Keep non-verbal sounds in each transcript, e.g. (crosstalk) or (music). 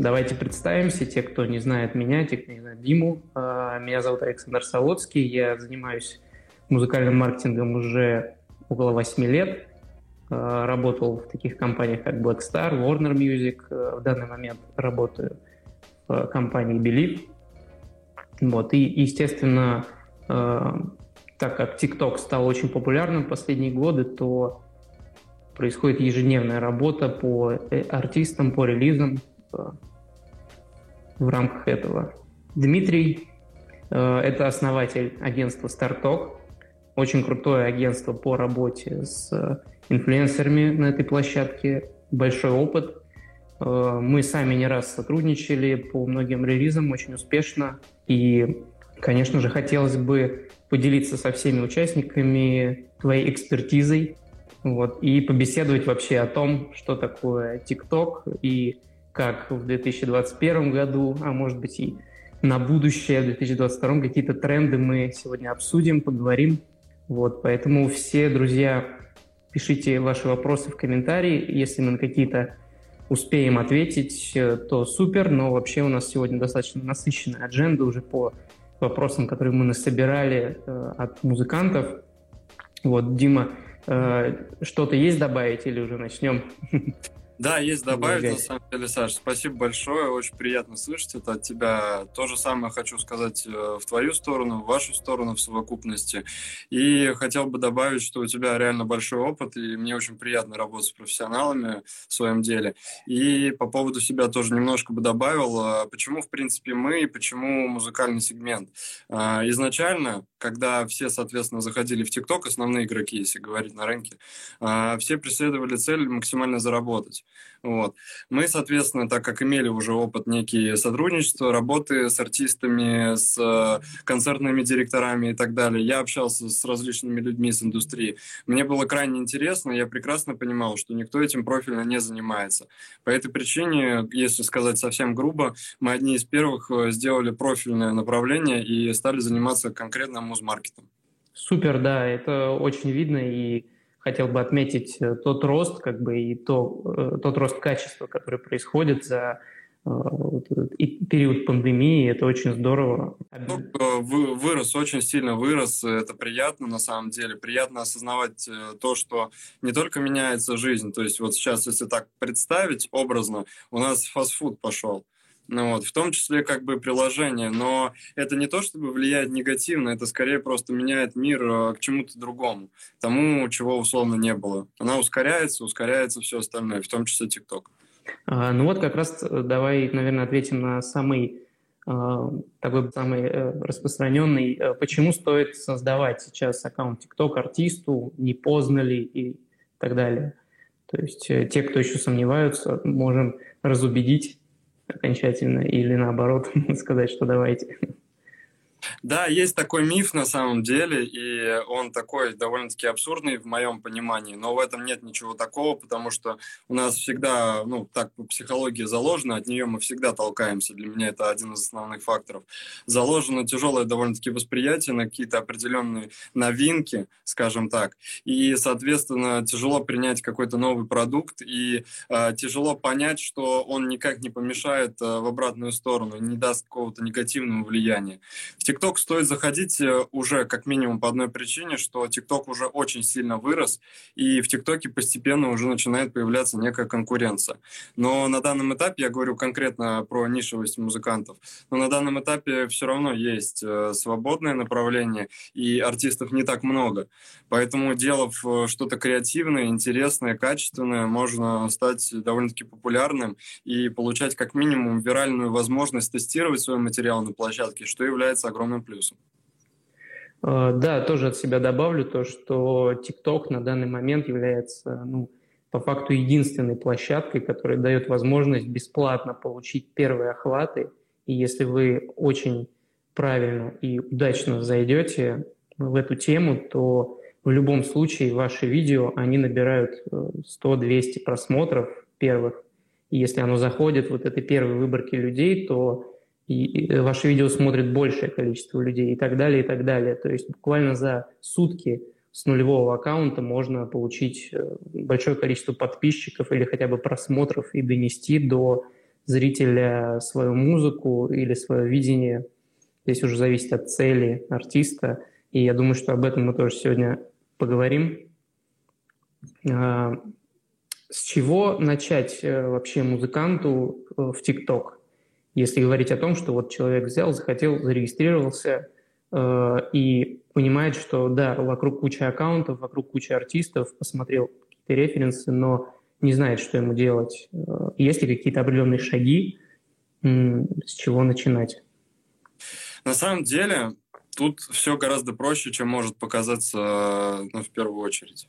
давайте представимся. Те, кто не знает меня, те, кто не знает Диму. А, меня зовут Александр Солодский. Я занимаюсь музыкальным маркетингом уже около 8 лет. А, работал в таких компаниях, как Blackstar, Warner Music. А, в данный момент работаю в компании Believe. Вот. И, естественно, так как TikTok стал очень популярным в последние годы, то происходит ежедневная работа по э, артистам, по релизам в рамках этого. Дмитрий э, – это основатель агентства StarTalk, очень крутое агентство по работе с инфлюенсерами на этой площадке, большой опыт. Мы сами не раз сотрудничали по многим релизам очень успешно. И, конечно же, хотелось бы поделиться со всеми участниками твоей экспертизой вот, и побеседовать вообще о том, что такое TikTok и как в 2021 году, а может быть и на будущее, в 2022 какие-то тренды мы сегодня обсудим, поговорим. Вот, поэтому все, друзья, пишите ваши вопросы в комментарии. Если мы на какие-то успеем ответить, то супер, но вообще у нас сегодня достаточно насыщенная адженда уже по вопросам, которые мы насобирали э, от музыкантов. Вот, Дима, Э, что-то есть добавить или уже начнем? (laughs) Да, есть добавить, на самом деле, Саша. Спасибо большое, очень приятно слышать это от тебя. То же самое хочу сказать э, в твою сторону, в вашу сторону в совокупности. И хотел бы добавить, что у тебя реально большой опыт, и мне очень приятно работать с профессионалами в своем деле. И по поводу себя тоже немножко бы добавил, э, почему, в принципе, мы и почему музыкальный сегмент. Изначально, когда все, соответственно, заходили в ТикТок, основные игроки, если говорить на рынке, все преследовали цель максимально заработать. Вот. Мы, соответственно, так как имели уже опыт некие сотрудничества, работы с артистами, с э, концертными директорами и так далее, я общался с различными людьми с индустрии. Мне было крайне интересно, я прекрасно понимал, что никто этим профильно не занимается. По этой причине, если сказать совсем грубо, мы одни из первых э, сделали профильное направление и стали заниматься конкретно музмаркетом. Супер, да, это очень видно и хотел бы отметить э, тот рост, как бы и то, э, тот рост качества, который происходит за э, и период пандемии, это очень здорово. Ну, вырос, очень сильно вырос, это приятно на самом деле, приятно осознавать то, что не только меняется жизнь, то есть вот сейчас, если так представить образно, у нас фастфуд пошел, ну, вот, в том числе как бы приложение, но это не то, чтобы влияет негативно, это скорее просто меняет мир э, к чему-то другому, тому, чего условно не было. Она ускоряется, ускоряется все остальное, в том числе ТикТок. А, ну вот как раз э, давай, наверное, ответим на самый а, такой самый э, распространенный, почему стоит создавать сейчас аккаунт TikTok артисту, не поздно ли и так далее. То есть те, кто еще сомневаются, можем разубедить окончательно или наоборот (laughs) сказать, что давайте. Да, есть такой миф на самом деле, и он такой довольно-таки абсурдный в моем понимании, но в этом нет ничего такого, потому что у нас всегда, ну, так по психологии заложено, от нее мы всегда толкаемся, для меня это один из основных факторов. Заложено тяжелое довольно-таки восприятие на какие-то определенные новинки, скажем так, и, соответственно, тяжело принять какой-то новый продукт, и э, тяжело понять, что он никак не помешает э, в обратную сторону, не даст какого-то негативного влияния. В ТикТок стоит заходить э, уже как минимум по одной причине, что ТикТок уже очень сильно вырос, и в ТикТоке постепенно уже начинает появляться некая конкуренция. Но на данном этапе, я говорю конкретно про нишевость музыкантов, но на данном этапе все равно есть э, свободное направление, и артистов не так много. Поэтому, делав э, что-то креативное, интересное, качественное, можно стать довольно-таки популярным и получать как минимум виральную возможность тестировать свой материал на площадке, что является огромным огромным плюсом. А, да, тоже от себя добавлю то, что TikTok на данный момент является, ну, по факту единственной площадкой, которая дает возможность бесплатно получить первые охваты. И если вы очень правильно и удачно зайдете в эту тему, то в любом случае ваши видео, они набирают 100-200 э, просмотров первых. И если оно заходит вот этой первой выборки людей, то и ваше видео смотрит большее количество людей и так далее, и так далее. То есть буквально за сутки с нулевого аккаунта можно получить э, большое количество подписчиков или хотя бы просмотров и донести до зрителя свою музыку или свое видение. Здесь уже зависит от цели артиста. И я думаю, что об этом мы тоже сегодня поговорим. А, с чего начать э, вообще музыканту э, в ТикТок? Если говорить о том, что вот человек взял, захотел, зарегистрировался э, и понимает, что да, вокруг куча аккаунтов, вокруг куча артистов, посмотрел какие-то референсы, но не знает, что ему делать. Есть ли какие-то определенные шаги, с чего начинать? На самом деле, тут все гораздо проще, чем может показаться ну, в первую очередь.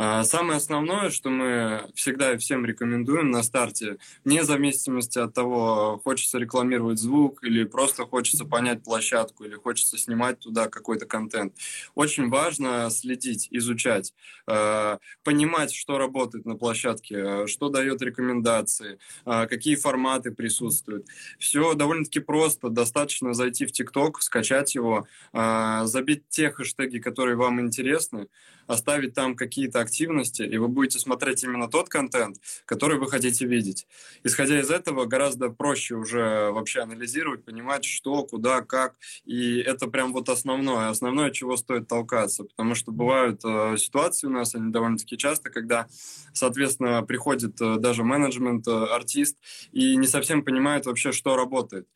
А, самое основное, что мы всегда и всем рекомендуем на старте, вне зависимости от того, хочется рекламировать звук или просто хочется понять площадку или хочется снимать туда какой-то контент, очень важно следить, изучать, а, понимать, что работает на площадке, что дает рекомендации, а, какие форматы присутствуют. Все довольно-таки просто. Достаточно зайти в ТикТок, скачать его, забить те хэштеги, которые вам интересны, оставить там какие-то активности, и вы будете смотреть именно тот контент, который вы хотите видеть. Исходя из этого, гораздо проще уже вообще анализировать, понимать, что, куда, как. И это прям вот основное, основное, чего стоит толкаться. Потому что бывают э, ситуации у нас, они довольно-таки часто, когда, соответственно, приходит э, даже менеджмент, э, артист, и не совсем понимает вообще, что работает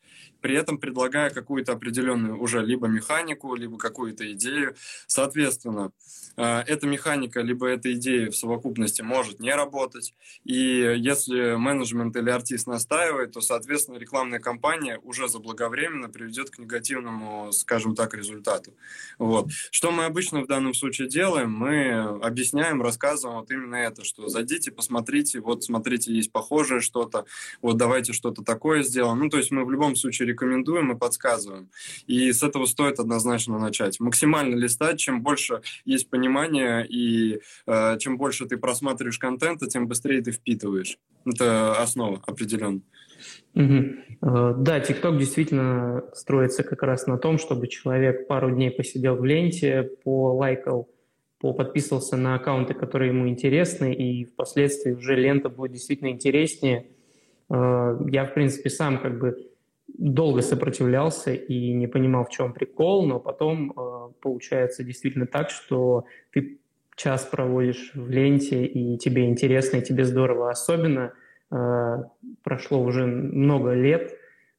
при этом предлагая какую-то определенную уже либо механику, либо какую-то идею. Соответственно, э, эта механика, либо эта идея в совокупности может не работать. И если менеджмент или артист настаивает, то, соответственно, рекламная кампания уже заблаговременно приведет к негативному, скажем так, результату. Вот. Что мы обычно в данном случае делаем? Мы объясняем, рассказываем вот именно это, что зайдите, посмотрите, вот смотрите, есть похожее что-то, вот давайте что-то такое сделаем. Ну, то есть мы в любом случае рекомендуем и подсказываем. И с этого стоит однозначно начать. Максимально листать, чем больше есть понимания и э, чем больше ты просматриваешь контента, тем быстрее ты впитываешь. Это основа определенно. Угу. Да, TikTok действительно строится как раз на том, чтобы человек пару дней посидел в ленте, полайкал, подписывался на аккаунты, которые ему интересны, и впоследствии уже лента будет действительно интереснее. Э, я, в принципе, сам как бы долго сопротивлялся и не понимал, в чем прикол, но потом э, получается действительно так, что ты час проводишь в ленте, и тебе интересно, и тебе здорово. Особенно э, прошло уже много лет,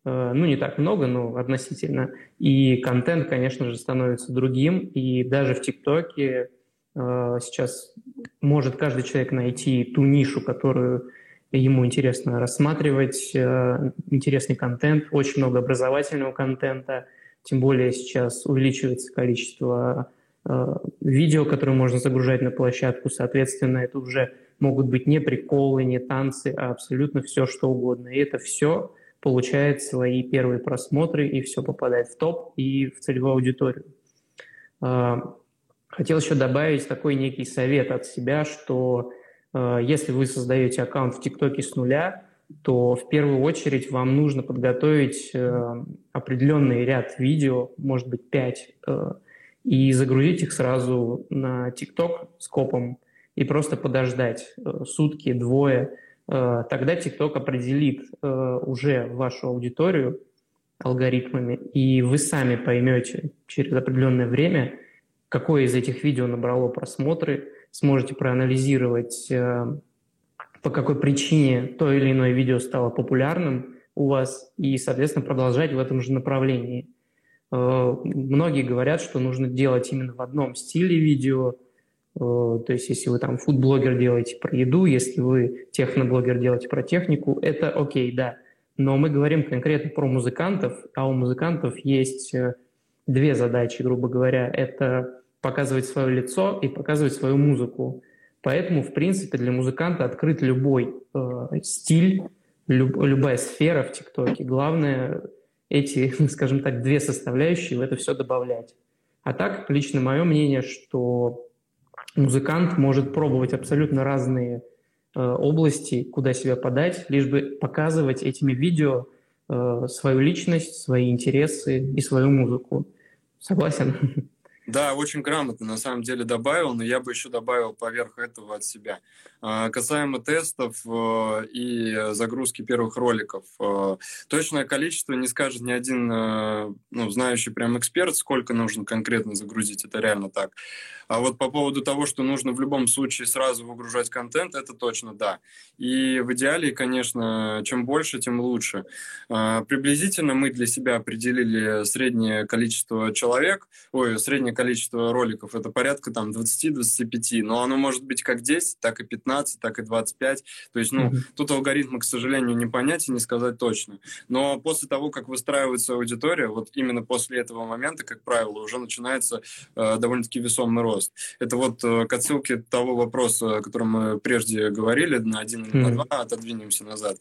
э, ну не так много, но относительно, и контент, конечно же, становится другим, и даже в ТикТоке э, сейчас может каждый человек найти ту нишу, которую ему интересно рассматривать э, интересный контент, очень много образовательного контента, тем более сейчас увеличивается количество э, видео, которые можно загружать на площадку, соответственно, это уже могут быть не приколы, не танцы, а абсолютно все, что угодно. И это все получает свои первые просмотры, и все попадает в топ и в целевую аудиторию. Э, хотел еще добавить такой некий совет от себя, что если вы создаете аккаунт в ТикТоке с нуля, то в первую очередь вам нужно подготовить э, определенный ряд видео, может быть, 5, э, и загрузить их сразу на ТикТок с копом и просто подождать сутки, двое. Тогда ТикТок определит уже вашу аудиторию алгоритмами, и вы сами поймете через определенное время, какое из этих видео набрало просмотры, сможете проанализировать, э, по какой причине то или иное видео стало популярным у вас, и, соответственно, продолжать в этом же направлении. Э, многие говорят, что нужно делать именно в одном стиле видео, э, то есть если вы там фудблогер делаете про еду, если вы техноблогер делаете про технику, это окей, да. Но мы говорим конкретно про музыкантов, а у музыкантов есть две задачи, грубо говоря. Это показывать свое лицо и показывать свою музыку. Поэтому, в принципе, для музыканта открыт любой э, стиль, люб, любая сфера в ТикТоке. Главное эти, (laughs) скажем так, две составляющие в это все добавлять. А так, лично мое мнение, что музыкант может пробовать абсолютно разные э, области, куда себя подать, лишь бы показывать этими видео э, свою личность, свои интересы и свою музыку. Согласен? (laughs) Да, очень грамотно на самом деле добавил, но я бы еще добавил поверх этого от себя. А, касаемо тестов э, и загрузки первых роликов, э, точное количество не скажет ни один ну, знающий прям эксперт, сколько нужно конкретно загрузить, это реально так. А вот по поводу того, что нужно в любом случае сразу выгружать контент, это точно да. И в идеале, конечно, чем больше, тем лучше. А, приблизительно мы для себя определили среднее количество человек, ой, среднее количество роликов, это порядка там 20-25, но оно может быть как 10, так и 15, 15, так и 25. То есть, ну, mm-hmm. тут алгоритмы, к сожалению, не понять и не сказать точно. Но после того, как выстраивается аудитория, вот именно после этого момента, как правило, уже начинается э, довольно-таки весомый рост. Это вот э, к отсылке того вопроса, о котором мы прежде говорили, на один или mm-hmm. на два, отодвинемся назад.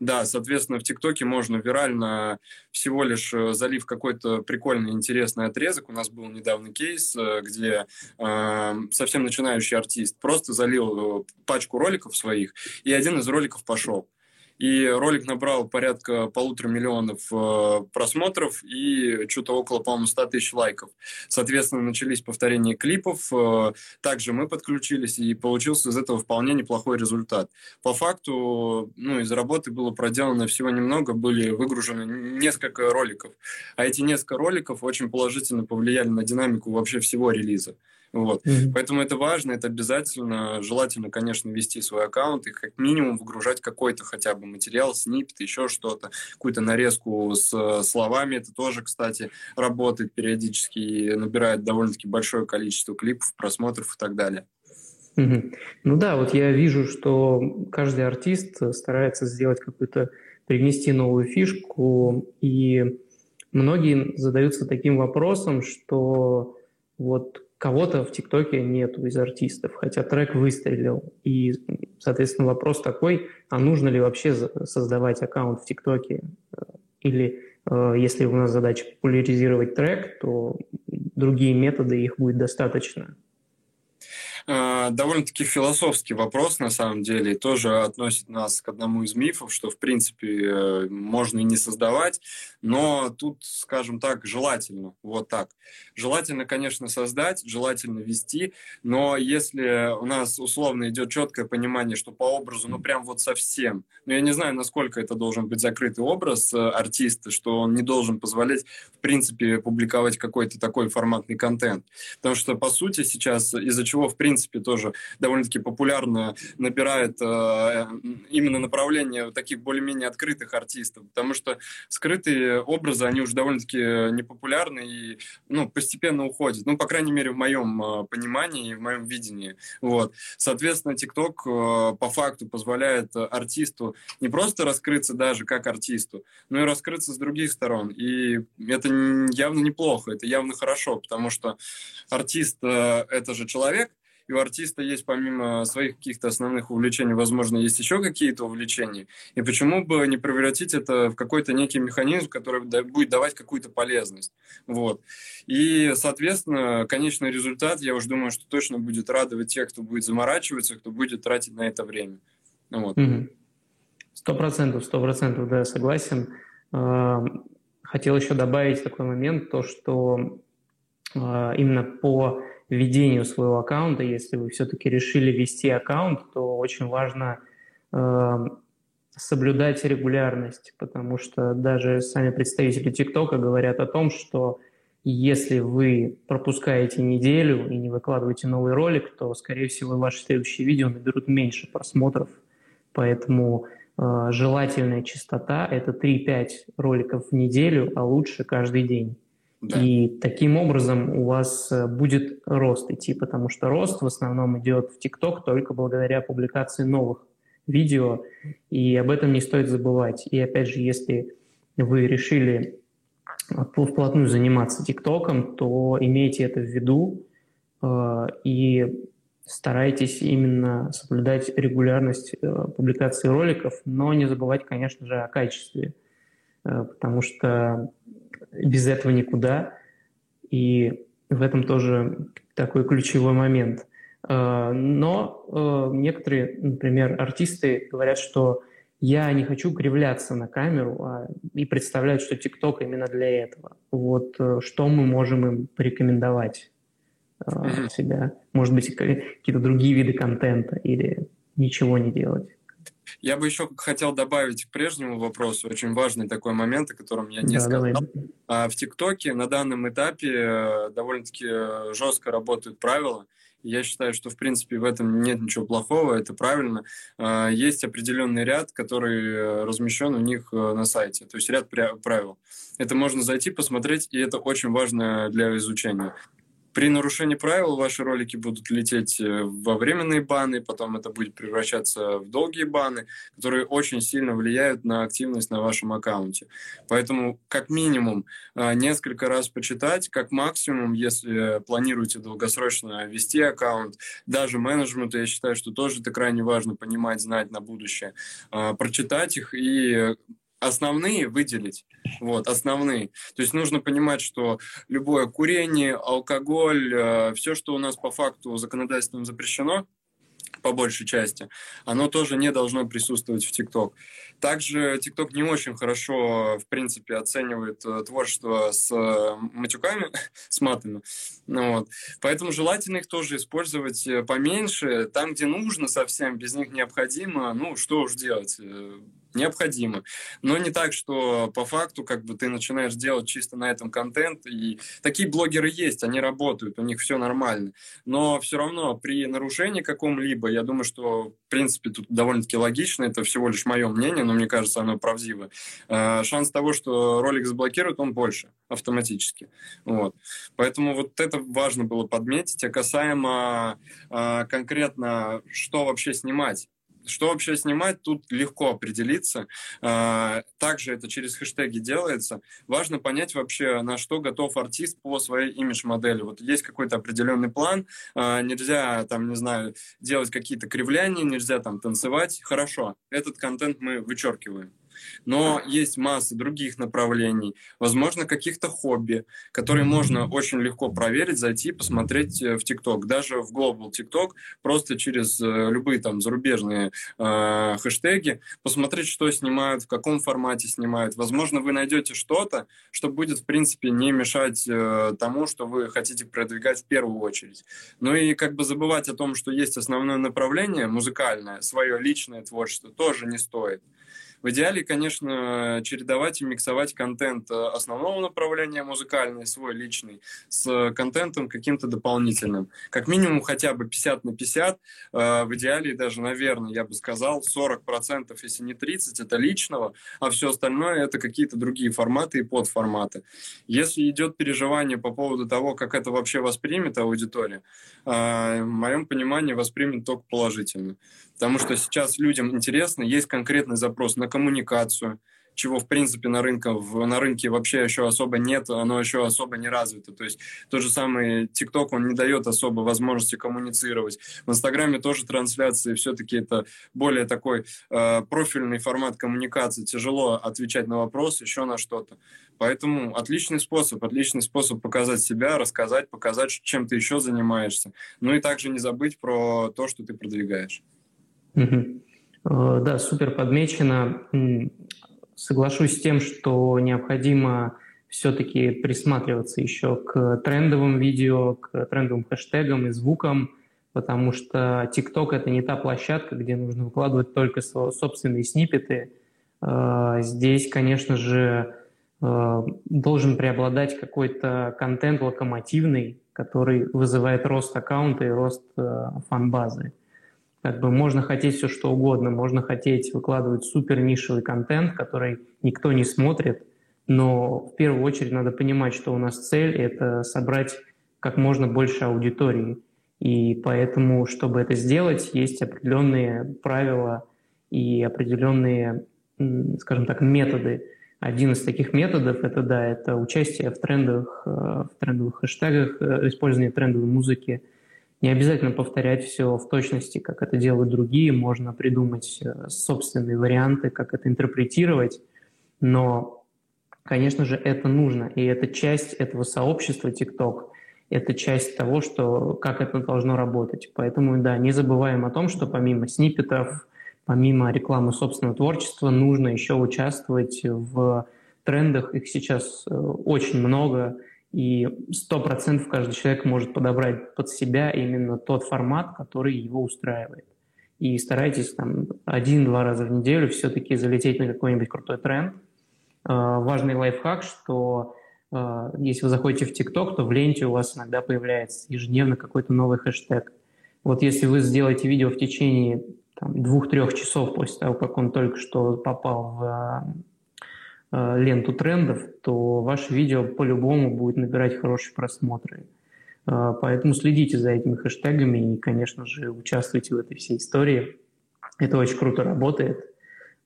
Да, соответственно, в ТикТоке можно вирально всего лишь э, залив какой-то прикольный, интересный отрезок. У нас был недавно кейс, э, где э, совсем начинающий артист просто залил э, пачку роликов своих, и один из роликов пошел. И ролик набрал порядка полутора миллионов э, просмотров и что-то около, по-моему, 100 тысяч лайков. Соответственно, начались повторения клипов. Э, также мы подключились, и получился из этого вполне неплохой результат. По факту, ну, из работы было проделано всего немного, были выгружены несколько роликов. А эти несколько роликов очень положительно повлияли на динамику вообще всего релиза. Вот. Mm-hmm. Поэтому это важно, это обязательно. Желательно, конечно, вести свой аккаунт и как минимум выгружать какой-то хотя бы материал, снипет, еще что-то, какую-то нарезку с э, словами. Это тоже, кстати, работает периодически и набирает довольно-таки большое количество клипов, просмотров и так далее. Mm-hmm. Ну да, вот я вижу, что каждый артист старается сделать какую-то, привнести новую фишку, и многие задаются таким вопросом, что вот Кого-то в ТикТоке нету из артистов, хотя трек выстрелил. И, соответственно, вопрос такой, а нужно ли вообще создавать аккаунт в ТикТоке? Или э, если у нас задача популяризировать трек, то другие методы, их будет достаточно. Э, довольно-таки философский вопрос, на самом деле, тоже относит нас к одному из мифов, что, в принципе, э, можно и не создавать, но тут, скажем так, желательно, вот так. Желательно, конечно, создать, желательно вести, но если у нас условно идет четкое понимание, что по образу, ну, прям вот совсем, ну, я не знаю, насколько это должен быть закрытый образ э, артиста, что он не должен позволять, в принципе, публиковать какой-то такой форматный контент. Потому что, по сути, сейчас из-за чего, в принципе, принципе, тоже довольно-таки популярно набирает э, именно направление таких более-менее открытых артистов, потому что скрытые образы, они уже довольно-таки непопулярны и ну, постепенно уходят. Ну, по крайней мере, в моем э, понимании и в моем видении. Вот. Соответственно, TikTok э, по факту позволяет артисту не просто раскрыться даже как артисту, но и раскрыться с других сторон. И это явно неплохо, это явно хорошо, потому что артист э, — это же человек, и у артиста есть помимо своих каких-то основных увлечений, возможно, есть еще какие-то увлечения. И почему бы не превратить это в какой-то некий механизм, который будет давать какую-то полезность. Вот. И, соответственно, конечный результат, я уже думаю, что точно будет радовать тех, кто будет заморачиваться, кто будет тратить на это время. Вот. Сто процентов, сто процентов, да, согласен. А, хотел еще добавить такой момент, то, что а, именно по ведению своего аккаунта, если вы все-таки решили вести аккаунт, то очень важно э, соблюдать регулярность, потому что даже сами представители ТикТока говорят о том, что если вы пропускаете неделю и не выкладываете новый ролик, то, скорее всего, ваши следующие видео наберут меньше просмотров. Поэтому э, желательная частота – это 3-5 роликов в неделю, а лучше каждый день. И таким образом у вас э, будет рост идти, потому что рост в основном идет в ТикТок только благодаря публикации новых видео, и об этом не стоит забывать. И опять же, если вы решили вплотную заниматься ТикТоком, то имейте это в виду э, и старайтесь именно соблюдать регулярность э, публикации роликов, но не забывать, конечно же, о качестве, потому что без этого никуда. И в этом тоже такой ключевой момент. Э, но э, некоторые, например, артисты говорят, что я не хочу кривляться на камеру а, и представляют, что ТикТок именно для этого. Вот э, что мы можем им порекомендовать? mm-hmm. себя? Может быть, какие-то другие виды контента или ничего не делать? Я бы еще хотел добавить к прежнему вопросу очень важный такой момент, о котором я не да, сказал. Давай. В ТикТоке на данном этапе э, довольно-таки э, жестко работают правила. Я считаю, что, в принципе, в этом нет ничего плохого, это правильно. А, есть определенный ряд, который э, размещен у них на сайте, то есть ряд правил. Это можно зайти, посмотреть, и это очень важно для изучения. При нарушении правил ваши ролики будут лететь э, во временные баны, потом это будет превращаться в долгие баны, которые очень сильно влияют на активность на вашем аккаунте. Поэтому как минимум э, несколько раз почитать, как максимум, если планируете долгосрочно вести аккаунт, даже менеджменту, я считаю, что тоже это крайне важно понимать, знать на будущее, э, прочитать их и основные выделить. Вот, основные. То есть нужно понимать, что любое курение, алкоголь, э, все, что у нас по факту законодательством запрещено, по большей части, оно тоже не должно присутствовать в ТикТок. Также ТикТок не очень хорошо, в принципе, оценивает э, творчество с э, матюками, (laughs) с матами. Ну, вот. Поэтому желательно их тоже использовать поменьше. Там, где нужно совсем, без них необходимо, ну, что уж делать необходимо. Но не так, что по факту как бы ты начинаешь делать чисто на этом контент. И такие блогеры есть, они работают, у них все нормально. Но все равно при нарушении каком-либо, я думаю, что в принципе тут довольно-таки логично, это всего лишь мое мнение, но мне кажется, оно правдиво. Э, шанс того, что ролик заблокируют, он больше автоматически. Вот. Поэтому вот это важно было подметить. А касаемо э, конкретно, что вообще снимать, что вообще снимать, тут легко определиться. А, также это через хэштеги делается. Важно понять вообще, на что готов артист по своей имидж-модели. Вот есть какой-то определенный план, а, нельзя там, не знаю, делать какие-то кривляния, нельзя там танцевать. Хорошо, этот контент мы вычеркиваем. Но есть масса других направлений, возможно, каких-то хобби, которые можно очень легко проверить, зайти, посмотреть э, в ТикТок. Даже в Global ТикТок просто через э, любые там зарубежные э, хэштеги посмотреть, что снимают, в каком формате снимают. Возможно, вы найдете что-то, что будет, в принципе, не мешать э, тому, что вы хотите продвигать в первую очередь. Ну и как бы забывать о том, что есть основное направление музыкальное, свое личное творчество, тоже не стоит. В идеале, конечно, чередовать и миксовать контент э, основного направления музыкальный, свой личный, с контентом каким-то дополнительным. Как минимум хотя бы 50 на 50, э, в идеале даже, наверное, я бы сказал, 40%, если не 30%, это личного, а все остальное это какие-то другие форматы и подформаты. Если идет переживание по поводу того, как это вообще воспримет аудитория, э, в моем понимании воспримет только положительно. Потому что сейчас людям интересно, есть конкретный запрос на коммуникацию, чего, в принципе, на, рынке, на рынке вообще еще особо нет, оно еще особо не развито. То есть тот же самый ТикТок, он не дает особо возможности коммуницировать. В Инстаграме тоже трансляции, все-таки это более такой э, профильный формат коммуникации. Тяжело отвечать на вопросы, еще на что-то. Поэтому отличный способ, отличный способ показать себя, рассказать, показать, чем ты еще занимаешься. Ну и также не забыть про то, что ты продвигаешь. Угу. Да, супер подмечено. Соглашусь с тем, что необходимо все-таки присматриваться еще к трендовым видео, к трендовым хэштегам и звукам, потому что TikTok — это не та площадка, где нужно выкладывать только собственные снипеты. А, здесь, конечно же, а, должен преобладать какой-то контент локомотивный, который вызывает рост аккаунта и рост фан-базы. Как бы можно хотеть все что угодно, можно хотеть выкладывать супер нишевый контент, который никто не смотрит, но в первую очередь надо понимать, что у нас цель — это собрать как можно больше аудитории. И поэтому, чтобы это сделать, есть определенные правила и определенные, скажем так, методы. Один из таких методов это да, это участие в трендовых, э, в трендовых хэштегах, э, использование трендовой музыки – не обязательно повторять все в точности, как это делают другие, можно придумать э, собственные варианты, как это интерпретировать, но, конечно же, это нужно, и это часть этого сообщества TikTok, это часть того, что, как это должно работать. Поэтому, да, не забываем о том, что помимо сниппетов, помимо рекламы собственного творчества, нужно еще участвовать в трендах, их сейчас э, очень много, и сто процентов каждый человек может подобрать под себя именно тот формат, который его устраивает. И старайтесь там один-два раза в неделю все-таки залететь на какой-нибудь крутой тренд. Э, важный лайфхак, что э, если вы заходите в ТикТок, то в ленте у вас иногда появляется ежедневно какой-то новый хэштег. Вот если вы сделаете видео в течение двух-трех часов после того, как он только что попал в Э, ленту трендов, то ваше видео по-любому будет набирать хорошие просмотры. Э, поэтому следите за этими хэштегами и, конечно же, участвуйте в этой всей истории. Это очень круто работает.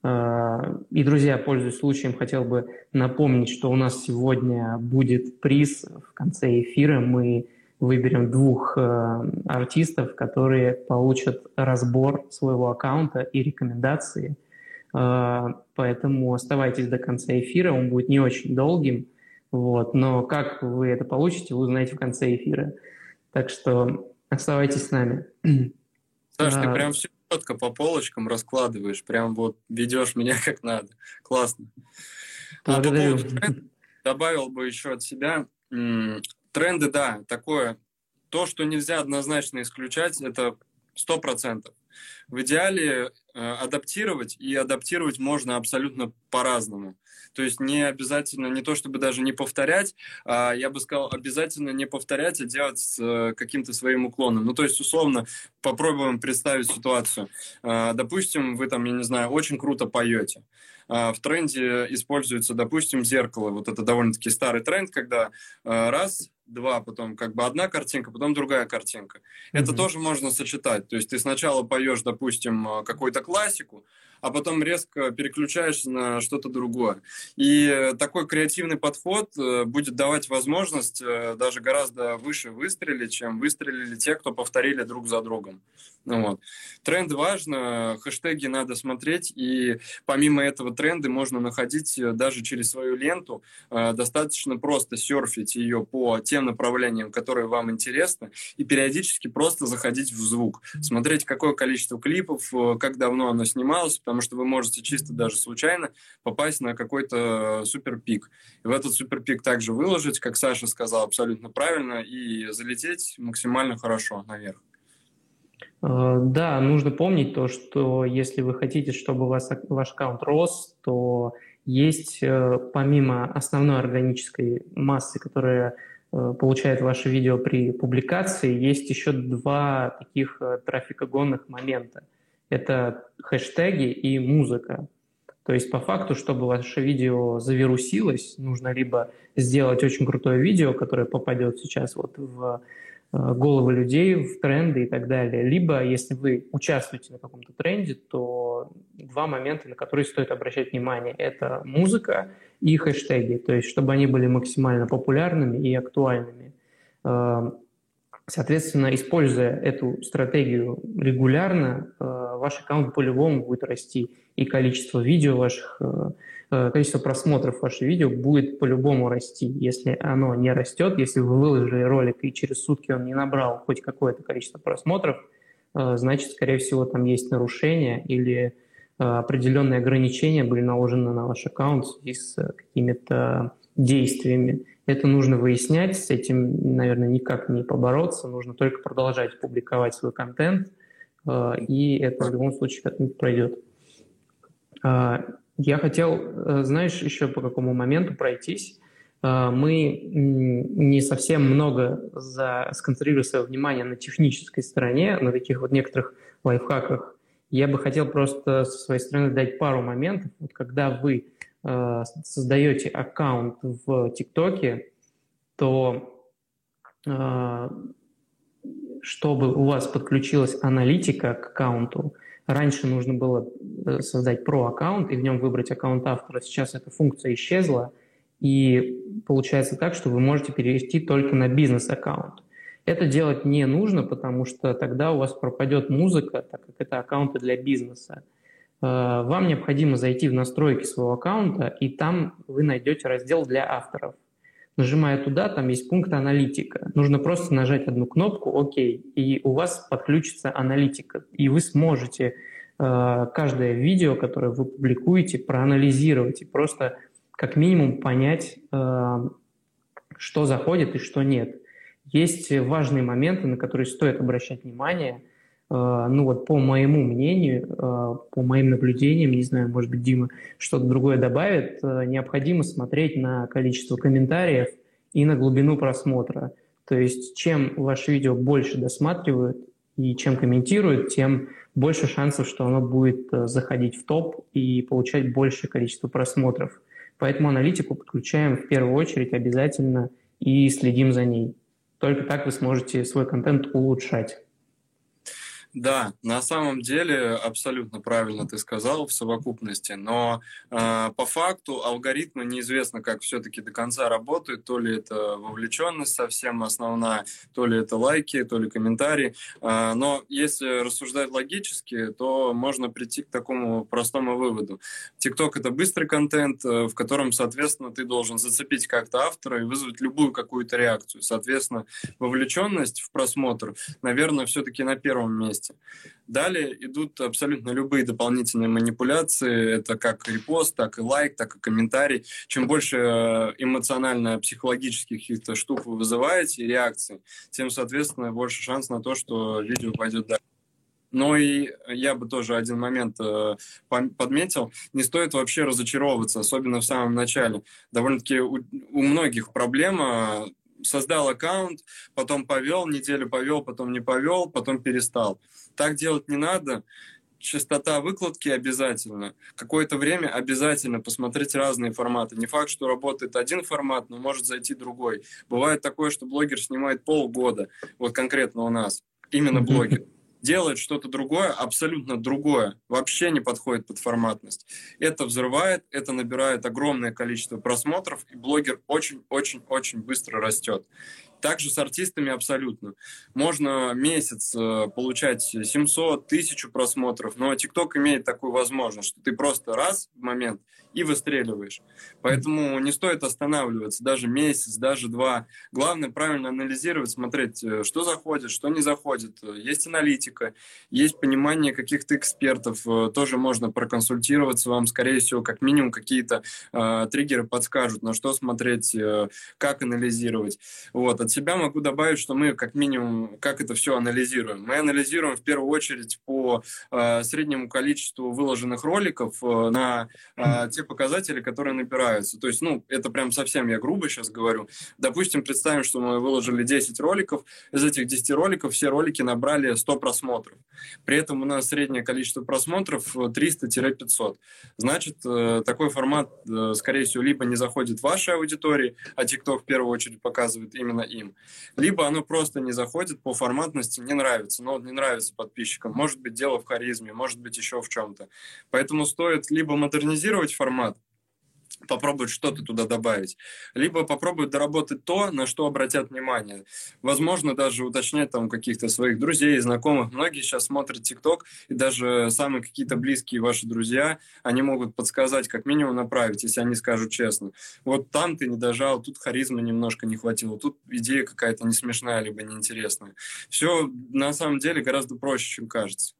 Э, и, друзья, пользуясь случаем, хотел бы напомнить, что у нас сегодня будет приз в конце эфира. Мы выберем двух артистов, которые получат разбор своего аккаунта и рекомендации – поэтому оставайтесь до конца эфира, он будет не очень долгим, вот, но как вы это получите, вы узнаете в конце эфира. Так что оставайтесь с нами. Саш, ты а, прям все четко по полочкам раскладываешь, прям вот ведешь меня как надо. Классно. Благодарю. А по поводу добавил бы еще от себя. Тренды, да, такое. То, что нельзя однозначно исключать, это сто процентов. В идеале адаптировать, и адаптировать можно абсолютно по-разному. То есть не обязательно, не то чтобы даже не повторять, а я бы сказал, обязательно не повторять, а делать с э, каким-то своим уклоном. Ну, то есть, условно, попробуем представить ситуацию. Э, допустим, вы там, я не знаю, очень круто поете. В тренде используется, допустим, зеркало. Вот это довольно-таки старый тренд, когда раз два, потом как бы одна картинка, потом другая картинка. Mm-hmm. Это тоже можно сочетать. То есть ты сначала поешь, допустим, э, какую-то классику, а потом резко переключаешься на что-то другое. И такой креативный подход э, будет давать возможность э, даже гораздо выше выстрелить, чем выстрелили те, кто повторили друг за другом. Ну, вот. Тренд важно, хэштеги надо смотреть, и помимо этого тренды можно находить э, даже через свою ленту. Достаточно просто серфить ее по тем направлениям, которые вам интересны, и периодически просто заходить в звук, смотреть, какое количество клипов, как давно оно снималось, потому что вы можете чисто даже случайно попасть на какой-то суперпик. И в этот суперпик также выложить, как Саша сказал, абсолютно правильно, и залететь максимально хорошо наверх. Э, да, нужно помнить то, что если вы хотите, чтобы вас ваш аккаунт рос, то есть э, помимо основной органической массы, которая э, получает ваше видео при публикации, есть еще два таких трафикогонных момента – это хэштеги и музыка. То есть по факту, чтобы ваше видео завирусилось, нужно либо сделать очень крутое видео, которое попадет сейчас вот в э, головы людей, в тренды и так далее. Либо, если вы участвуете на каком-то тренде, то два момента, на которые стоит обращать внимание. Это музыка и хэштеги. То есть, чтобы они были максимально популярными и актуальными. Соответственно, используя эту стратегию регулярно, э, ваш аккаунт по-любому будет расти, и количество видео ваших, э, э, количество просмотров ваших видео будет по-любому расти. Если оно не растет, если вы выложили ролик и через сутки он не набрал хоть какое-то количество просмотров, значит, скорее всего, там есть нарушение или определенные ограничения были наложены на ваш аккаунт в с какими-то действиями. Это нужно выяснять, с этим, наверное, никак не побороться, нужно только продолжать публиковать свой контент, э, и это в любом случае как-нибудь пройдет. Э, я хотел, э, знаешь, еще по какому моменту пройтись. Мы не совсем много за... сконцентрировали свое внимание на технической стороне, на таких вот некоторых лайфхаках. Я бы хотел просто со своей стороны дать пару моментов. Вот когда вы Э, создаете аккаунт в ТикТоке, то э, чтобы у вас подключилась аналитика к аккаунту, раньше нужно было э, создать про-аккаунт и в нем выбрать аккаунт автора. Сейчас эта функция исчезла, и получается так, что вы можете перевести только на бизнес-аккаунт. Это делать не нужно, потому что тогда у вас пропадет музыка, так как это аккаунты для бизнеса. Э, вам необходимо зайти в настройки своего аккаунта, и там вы найдете раздел для авторов. Нажимая туда, там есть пункт аналитика. Нужно просто нажать одну кнопку «Ок», и у вас подключится аналитика, и вы сможете э, каждое видео, которое вы публикуете, проанализировать и просто как минимум понять, э, что заходит и что нет. Есть важные моменты, на которые стоит обращать внимание. Ну вот по моему мнению, по моим наблюдениям, не знаю, может быть, Дима что-то другое добавит, необходимо смотреть на количество комментариев и на глубину просмотра. То есть чем ваше видео больше досматривают и чем комментируют, тем больше шансов, что оно будет э, заходить в топ и получать большее количество просмотров. Поэтому аналитику подключаем в первую очередь обязательно и следим за ней. Только так вы сможете свой контент улучшать. Да, на самом деле абсолютно правильно ты сказал в совокупности, но э, по факту алгоритмы неизвестно, как все-таки до конца работают, то ли это вовлеченность совсем основная, то ли это лайки, то ли комментарии. Э, но если рассуждать логически, то можно прийти к такому простому выводу. ТикТок это быстрый контент, э, в котором, соответственно, ты должен зацепить как-то автора и вызвать любую какую-то реакцию. Соответственно, вовлеченность в просмотр, наверное, все-таки на первом месте месте. Далее идут абсолютно любые дополнительные манипуляции. Это как репост, так и лайк, так и комментарий. Чем больше э, эмоционально-психологических каких-то штук вы вызываете, реакций, тем, соответственно, больше шанс на то, что видео пойдет дальше. Но и я бы тоже один момент э, подметил. Не стоит вообще разочаровываться, особенно в самом начале. Довольно-таки у, у многих проблема создал аккаунт, потом повел, неделю повел, потом не повел, потом перестал. Так делать не надо. Частота выкладки обязательно. Какое-то время обязательно посмотреть разные форматы. Не факт, что работает один формат, но может зайти другой. Бывает такое, что блогер снимает полгода. Вот конкретно у нас. Именно блогер делает что-то другое, абсолютно другое, вообще не подходит под форматность. Это взрывает, это набирает огромное количество просмотров, и блогер очень-очень-очень быстро растет. Также с артистами абсолютно. Можно месяц э, получать 700, 1000 просмотров, но TikTok имеет такую возможность, что ты просто раз в момент и выстреливаешь. Поэтому не стоит останавливаться даже месяц, даже два. Главное правильно анализировать, смотреть, э, что заходит, что не заходит. Есть аналитика, есть понимание каких-то экспертов, э, тоже можно проконсультироваться, вам, скорее всего, как минимум какие-то э, триггеры подскажут, на что смотреть, э, как анализировать. Вот. От себя могу добавить, что мы как минимум, как это все анализируем. Мы анализируем в первую очередь по э, среднему количеству выложенных роликов э, на э, те показатели, которые набираются. То есть, ну, это прям совсем я грубо сейчас говорю. Допустим, представим, что мы выложили 10 роликов, из этих 10 роликов все ролики набрали 100 просмотров. При этом у нас среднее количество просмотров 300-500. Значит, э, такой формат, э, скорее всего, либо не заходит в вашей аудитории, а TikTok в первую очередь показывает именно им, либо оно просто не заходит по форматности, не нравится, но не нравится подписчикам. Может быть, дело в харизме, может быть, еще в чем-то. Поэтому стоит либо модернизировать формат, попробовать что-то туда добавить, либо попробовать доработать то, на что обратят внимание. Возможно, даже уточнять там каких-то своих друзей, знакомых. Многие сейчас смотрят ТикТок, и даже самые какие-то близкие ваши друзья, они могут подсказать, как минимум направить, если они скажут честно. Вот там ты не дожал, тут харизмы немножко не хватило, тут идея какая-то не смешная, либо неинтересная. Все на самом деле гораздо проще, чем кажется.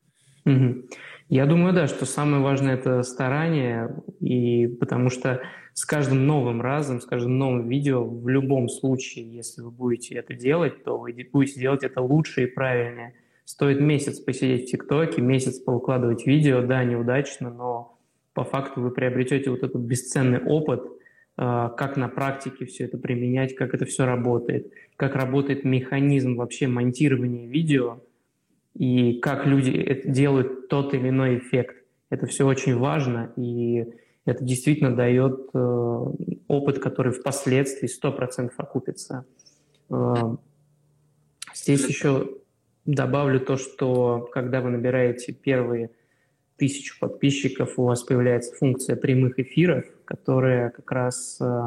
Угу. Я думаю, да, что самое важное это старание, и потому что с каждым новым разом, с каждым новым видео, в любом случае, если вы будете это делать, то вы будете делать это лучше и правильнее. Стоит месяц посидеть в ТикТоке, месяц поукладывать видео, да, неудачно, но по факту вы приобретете вот этот бесценный опыт, а, как на практике все это применять, как это все работает, как работает механизм вообще монтирования видео, и как люди делают тот или иной эффект. Это все очень важно, и это действительно дает э, опыт, который впоследствии 100% окупится. Э, здесь еще добавлю то, что когда вы набираете первые тысячу подписчиков, у вас появляется функция прямых эфиров, которая как раз э,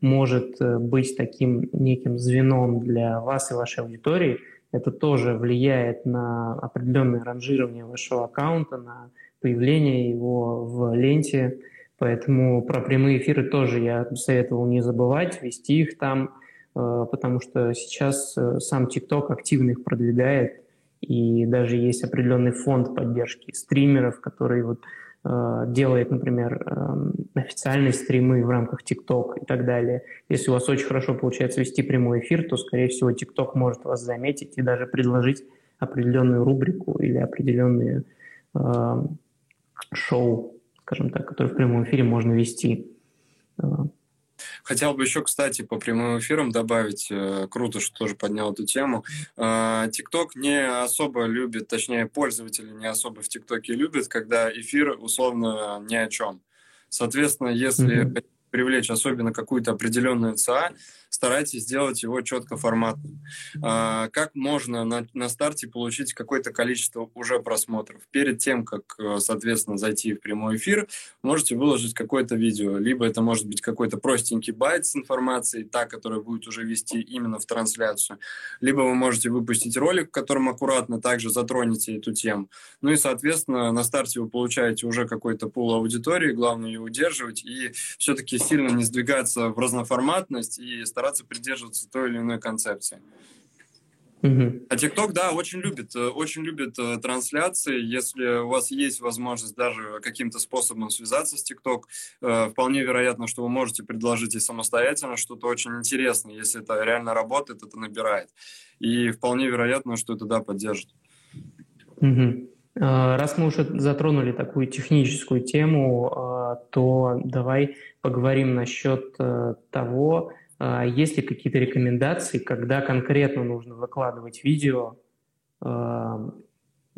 может э, быть таким неким звеном для вас и вашей аудитории – это тоже влияет на определенное ранжирование вашего аккаунта, на появление его в ленте. Поэтому про прямые эфиры тоже я советовал не забывать, вести их там, э, потому что сейчас э, сам TikTok активно их продвигает, и даже есть определенный фонд поддержки стримеров, который вот делает, например, э, официальные стримы в рамках TikTok и так далее. Если у вас очень хорошо получается вести прямой эфир, то, скорее всего, TikTok может вас заметить и даже предложить определенную рубрику или определенные э, шоу, скажем так, которые в прямом эфире можно вести. Э, Хотел бы еще, кстати, по прямым эфирам добавить, э, круто, что тоже поднял эту тему. ТикТок не особо любит, точнее, пользователи не особо в ТикТоке любят, когда эфир условно ни о чем. Соответственно, если mm-hmm. привлечь особенно какую-то определенную ЦА, старайтесь сделать его четко форматным. А, как можно на, на старте получить какое-то количество уже просмотров? Перед тем, как, э, соответственно, зайти в прямой эфир, можете выложить какое-то видео. Либо это может быть какой-то простенький байт с информацией, та, которая будет уже вести именно в трансляцию. Либо вы можете выпустить ролик, в котором аккуратно также затронете эту тему. Ну и, соответственно, на старте вы получаете уже какой-то пул аудитории, главное ее удерживать и все-таки сильно не сдвигаться в разноформатность и стараться стараться придерживаться той или иной концепции. Угу. А TikTok, да, очень любит, э, очень любит э, трансляции. Если у вас есть возможность даже каким-то способом связаться с TikTok, э, вполне вероятно, что вы можете предложить и самостоятельно что-то очень интересное. Если это реально работает, это набирает. И вполне вероятно, что это, да, поддержит. Угу. Раз мы уже затронули такую техническую тему, то давай поговорим насчет того, а есть ли какие-то рекомендации, когда конкретно нужно выкладывать видео? А,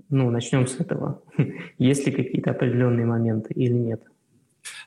ну, начнем с этого. (laughs) Есть ли какие-то определенные моменты или нет?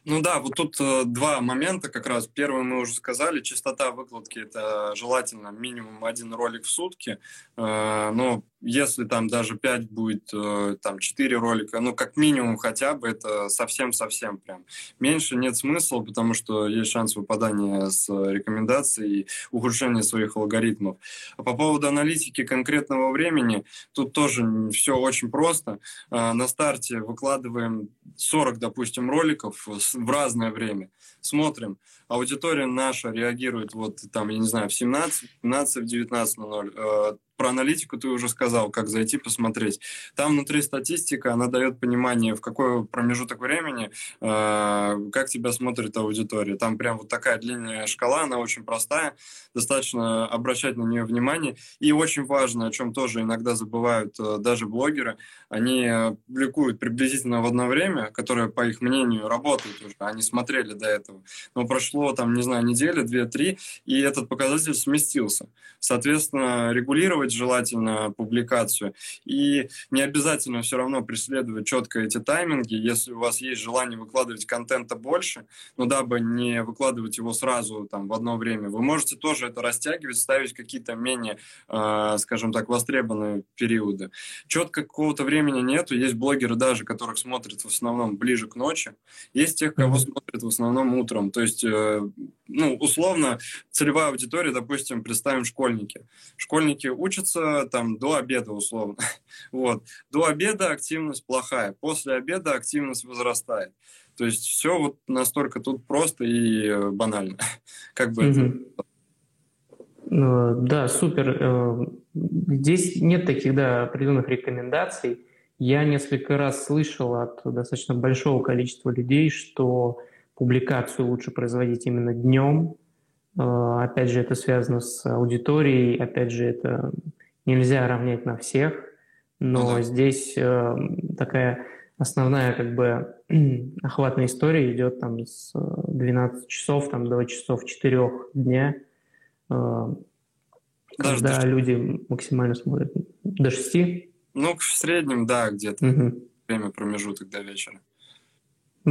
Ну да, вот тут э, два момента как раз. Первый мы уже сказали, частота выкладки это желательно минимум один ролик в сутки. Э, но если там даже 5 будет, э, там 4 ролика, ну, как минимум хотя бы, это совсем-совсем прям. Меньше нет смысла, потому что есть шанс выпадания с рекомендаций и ухудшения своих алгоритмов. А по поводу аналитики конкретного времени, тут тоже все очень просто. Э, на старте выкладываем 40, допустим, роликов в разное время. Смотрим, аудитория наша реагирует вот там, я не знаю, в 17, 15, в 19.00 про аналитику ты уже сказал, как зайти посмотреть. Там внутри статистика, она дает понимание, в какой промежуток времени, э, как тебя смотрит аудитория. Там прям вот такая длинная шкала, она очень простая, достаточно обращать на нее внимание. И очень важно, о чем тоже иногда забывают э, даже блогеры, они публикуют приблизительно в одно время, которое, по их мнению, работает уже, они смотрели до этого. Но прошло там, не знаю, неделя, две-три, и этот показатель сместился. Соответственно, регулировать делать желательно публикацию. И не обязательно все равно преследовать четко эти тайминги, если у вас есть желание выкладывать контента больше, но дабы не выкладывать его сразу там в одно время, вы можете тоже это растягивать, ставить какие-то менее, э, скажем так, востребованные периоды. Четко какого-то времени нету, есть блогеры даже, которых смотрят в основном ближе к ночи, есть тех, кого смотрят в основном утром, то есть, э, ну, условно, целевая аудитория, допустим, представим школьники. Школьники учатся учатся там до обеда условно. (laughs) Вот. До обеда активность плохая, после обеда активность возрастает. То есть все вот настолько тут просто и э, банально. (laughs) Как бы это... Да, супер. Э, здесь нет таких да, определенных рекомендаций. Я несколько раз слышал от достаточно большого количества людей, что публикацию лучше производить именно днем, опять же, это связано с аудиторией, опять же, это нельзя равнять на всех, но ну, да. здесь э, такая основная как бы (clears throat) охватная история идет там с 12 часов там, до часов 4 дня, э, Даже когда люди максимально смотрят до 6. Ну, в среднем, да, где-то угу. время промежуток до вечера.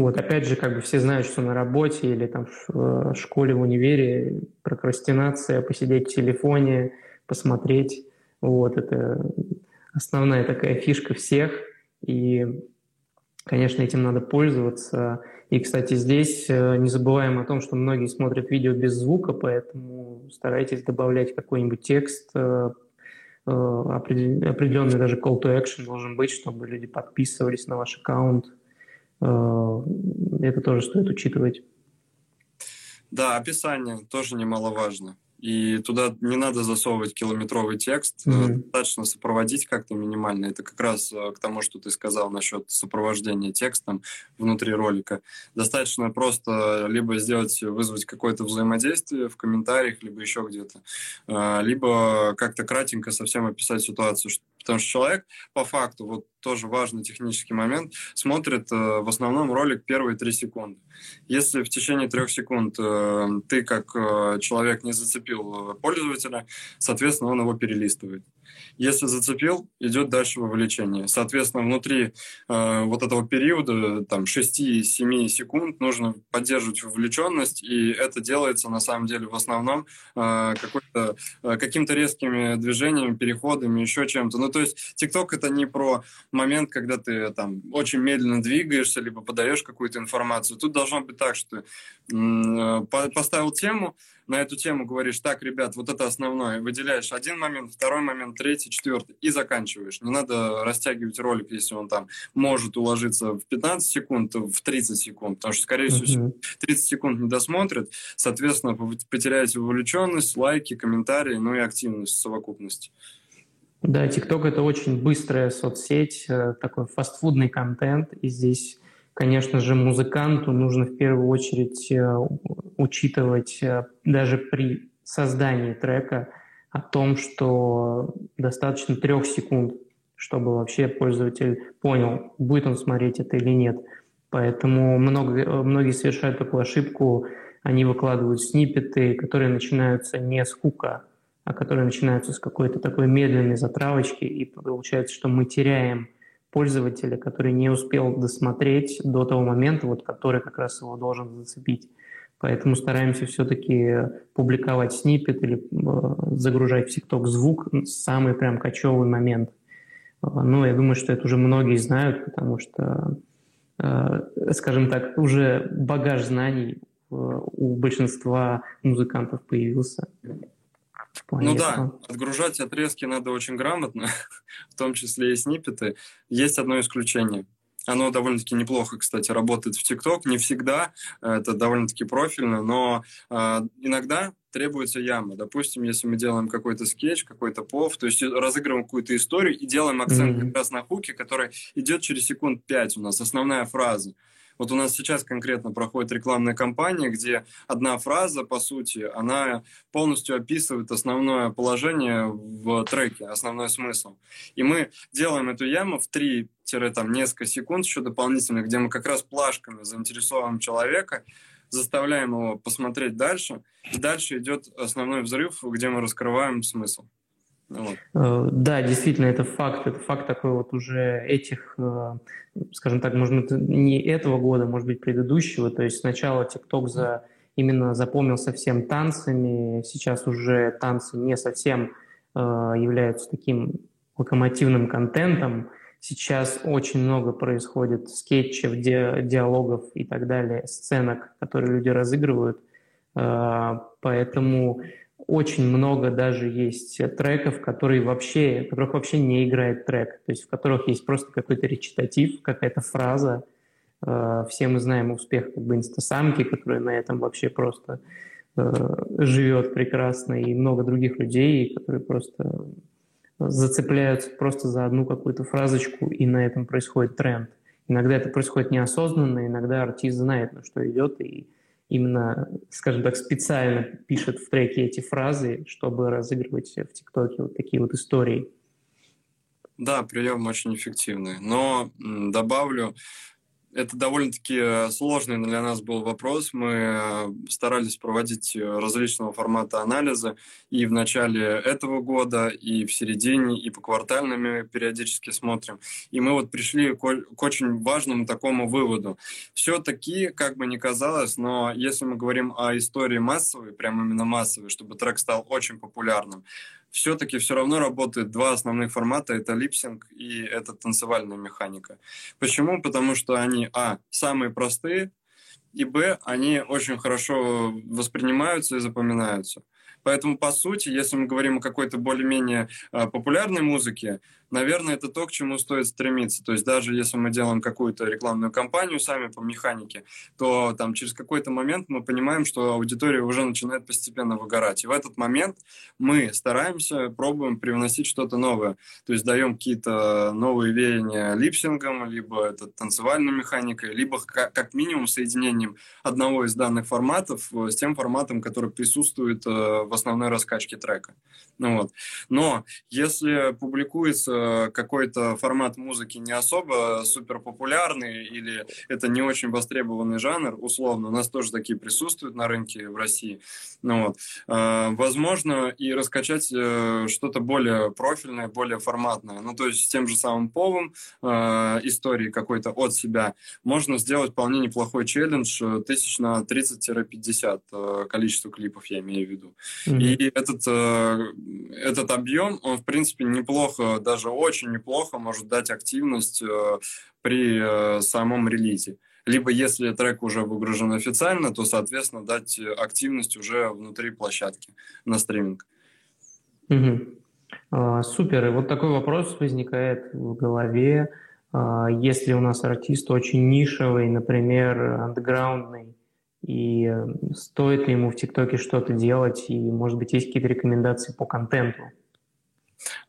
Вот, опять же, как бы все знают, что на работе или там в э, школе, в универе прокрастинация, посидеть в телефоне, посмотреть. Вот, это основная такая фишка всех. И, конечно, этим надо пользоваться. И, кстати, здесь э, не забываем о том, что многие смотрят видео без звука, поэтому старайтесь добавлять какой-нибудь текст, э, определенный даже call to action должен быть, чтобы люди подписывались на ваш аккаунт, это тоже стоит учитывать. Да, описание тоже немаловажно. и туда не надо засовывать километровый текст, mm-hmm. достаточно сопроводить как-то минимально. Это как раз э, к тому, что ты сказал насчет сопровождения текстом внутри ролика. Достаточно просто либо сделать, вызвать какое-то взаимодействие в комментариях, либо еще где-то, э, либо как-то кратенько совсем описать ситуацию, Потому что человек, по факту, вот тоже важный технический момент, смотрит э, в основном ролик первые три секунды. Если в течение трех секунд э, ты как э, человек не зацепил пользователя, соответственно, он его перелистывает. Если зацепил, идет дальше вовлечение. Соответственно, внутри э, вот этого периода, там, 6-7 секунд, нужно поддерживать вовлеченность, и это делается, на самом деле, в основном э, э, каким-то резкими движениями, переходами, еще чем-то. Ну, то есть, TikTok — это не про момент, когда ты там очень медленно двигаешься, либо подаешь какую-то информацию. Тут должно быть так, что э, поставил тему, на эту тему говоришь, так, ребят, вот это основное, выделяешь один момент, второй момент, третий, четвертый, и заканчиваешь. Не надо растягивать ролик, если он там может уложиться в 15 секунд, в 30 секунд, потому что, скорее всего, 30 секунд не досмотрят, соответственно, потеряете вовлеченность, лайки, комментарии, ну и активность в совокупности. Да, TikTok — это очень быстрая соцсеть, э, такой фастфудный контент, и здесь Конечно же, музыканту нужно в первую очередь э, учитывать э, даже при создании трека о том, что достаточно трех секунд, чтобы вообще пользователь понял, будет он смотреть это или нет. Поэтому много, многие совершают такую ошибку, они выкладывают сниппеты, которые начинаются не с хука, а которые начинаются с какой-то такой медленной затравочки, и получается, что мы теряем пользователя, который не успел досмотреть до того момента, вот, который как раз его должен зацепить. Поэтому стараемся все-таки публиковать снипет или э, загружать в TikTok звук самый прям кочевый момент. Э, ну, я думаю, что это уже многие знают, потому что, э, скажем так, уже багаж знаний э, у большинства музыкантов появился. Ну да, отгружать отрезки надо очень грамотно, (laughs) в том числе и сниппеты. Есть одно исключение. Оно довольно-таки неплохо, кстати, работает в ТикТок. Не всегда, это довольно-таки профильно, но э, иногда требуется яма. Допустим, если мы делаем какой-то скетч, какой-то пов, то есть разыгрываем какую-то историю и делаем акцент mm-hmm. как раз на хуке, который идет через секунд пять у нас, основная фраза. Вот у нас сейчас конкретно проходит рекламная кампания, где одна фраза, по сути, она полностью описывает основное положение в треке, основной смысл. И мы делаем эту яму в 3 там несколько секунд еще дополнительно, где мы как раз плашками заинтересовываем человека, заставляем его посмотреть дальше, и дальше идет основной взрыв, где мы раскрываем смысл. Вот. Э, да, действительно, это факт. Это факт такой вот уже этих, э, скажем так, может быть, не этого года, может быть, предыдущего. То есть сначала TikTok за, именно запомнился всем танцами, сейчас уже танцы не совсем э, являются таким локомотивным контентом. Сейчас очень много происходит скетчев, ди диалогов и так далее, сценок, которые люди разыгрывают. Поэтому очень много даже есть треков, которые вообще, которых вообще не играет трек, то есть в которых есть просто какой-то речитатив, какая-то фраза. Э, все мы знаем успех как бы инстасамки, которая на этом вообще просто э, живет прекрасно, и много других людей, которые просто зацепляются просто за одну какую-то фразочку, и на этом происходит тренд. Иногда это происходит неосознанно, иногда артист знает, на что идет, и именно, скажем так, специально пишет в треке эти фразы, чтобы разыгрывать в ТикТоке вот такие вот истории. Да, прием очень эффективный. Но добавлю, это довольно-таки э, сложный для нас был вопрос. Мы э, старались проводить э, различного формата анализа и в начале этого года, и в середине, и по квартальными периодически смотрим. И мы вот пришли к, очень важному такому выводу. Все-таки, как бы ни казалось, но если мы говорим о истории массовой, прям именно массовой, чтобы трек стал очень популярным, все-таки все равно работает два основных формата. Это липсинг и это танцевальная механика. Почему? Потому что они, а, самые простые, и, б, они очень хорошо воспринимаются и запоминаются. Поэтому, по сути, если мы говорим о какой-то более-менее э, популярной музыке, наверное, это то, к чему стоит стремиться. То есть даже если мы делаем какую-то рекламную кампанию сами по механике, то там через какой-то момент мы понимаем, что аудитория уже начинает постепенно выгорать. И в этот момент мы стараемся, пробуем привносить что-то новое. То есть даем какие-то новые веяния липсингом, либо это танцевальной механикой, либо как минимум соединением одного из данных форматов с тем форматом, который присутствует э, в основной раскачке трека. Ну, вот. Но если публикуется какой-то формат музыки не особо супер популярный или это не очень востребованный жанр, условно, у нас тоже такие присутствуют на рынке в России, ну, вот, э, возможно и раскачать э, что-то более профильное, более форматное. Ну, то есть с тем же самым повом э, истории какой-то от себя можно сделать вполне неплохой челлендж тысяч на 30-50 количество клипов, я имею в виду. Mm-hmm. И этот этот объем, он, в принципе, неплохо, даже очень неплохо может дать активность э, при э, самом релизе. Либо если трек уже выгружен официально, то, соответственно, дать активность уже внутри площадки на стриминг. Угу. А, супер. И вот такой вопрос возникает в голове. А, если у нас артист очень нишевый, например, андеграундный, и э, стоит ли ему в ТикТоке что-то делать, и, может быть, есть какие-то рекомендации по контенту?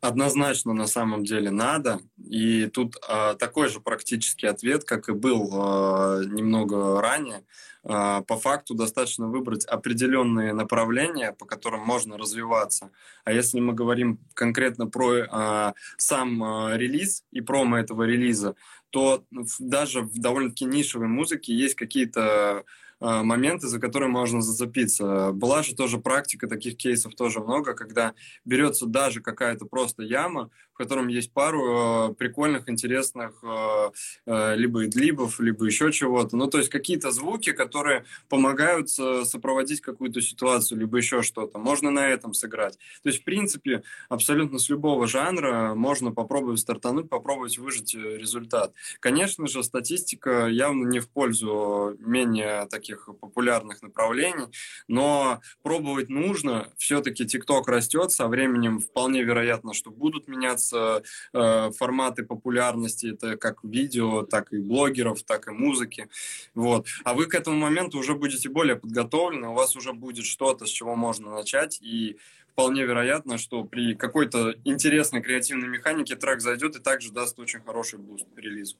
Однозначно на самом деле надо. И тут э, такой же практический ответ, как и был э, немного ранее. Э, по факту достаточно выбрать определенные направления, по которым можно развиваться. А если мы говорим конкретно про э, сам э, релиз и промо этого релиза, то даже в довольно-таки нишевой музыке есть какие-то Э, моменты, за которые можно зацепиться. Была же тоже практика, таких кейсов тоже много, когда берется даже какая-то просто яма, котором есть пару э, прикольных, интересных э, э, либо идлибов, либо еще чего-то. Ну, то есть какие-то звуки, которые помогают сопроводить какую-то ситуацию, либо еще что-то. Можно на этом сыграть. То есть, в принципе, абсолютно с любого жанра можно попробовать стартануть, попробовать выжить результат. Конечно же, статистика явно не в пользу менее таких популярных направлений, но пробовать нужно. Все-таки TikTok растет, со временем вполне вероятно, что будут меняться э, форматы популярности, это как видео, так и блогеров, так и музыки. Вот. А вы к этому моменту уже будете более подготовлены, у вас уже будет что-то, с чего можно начать, и вполне вероятно, что при какой-то интересной креативной механике трек зайдет и также даст очень хороший буст релизу.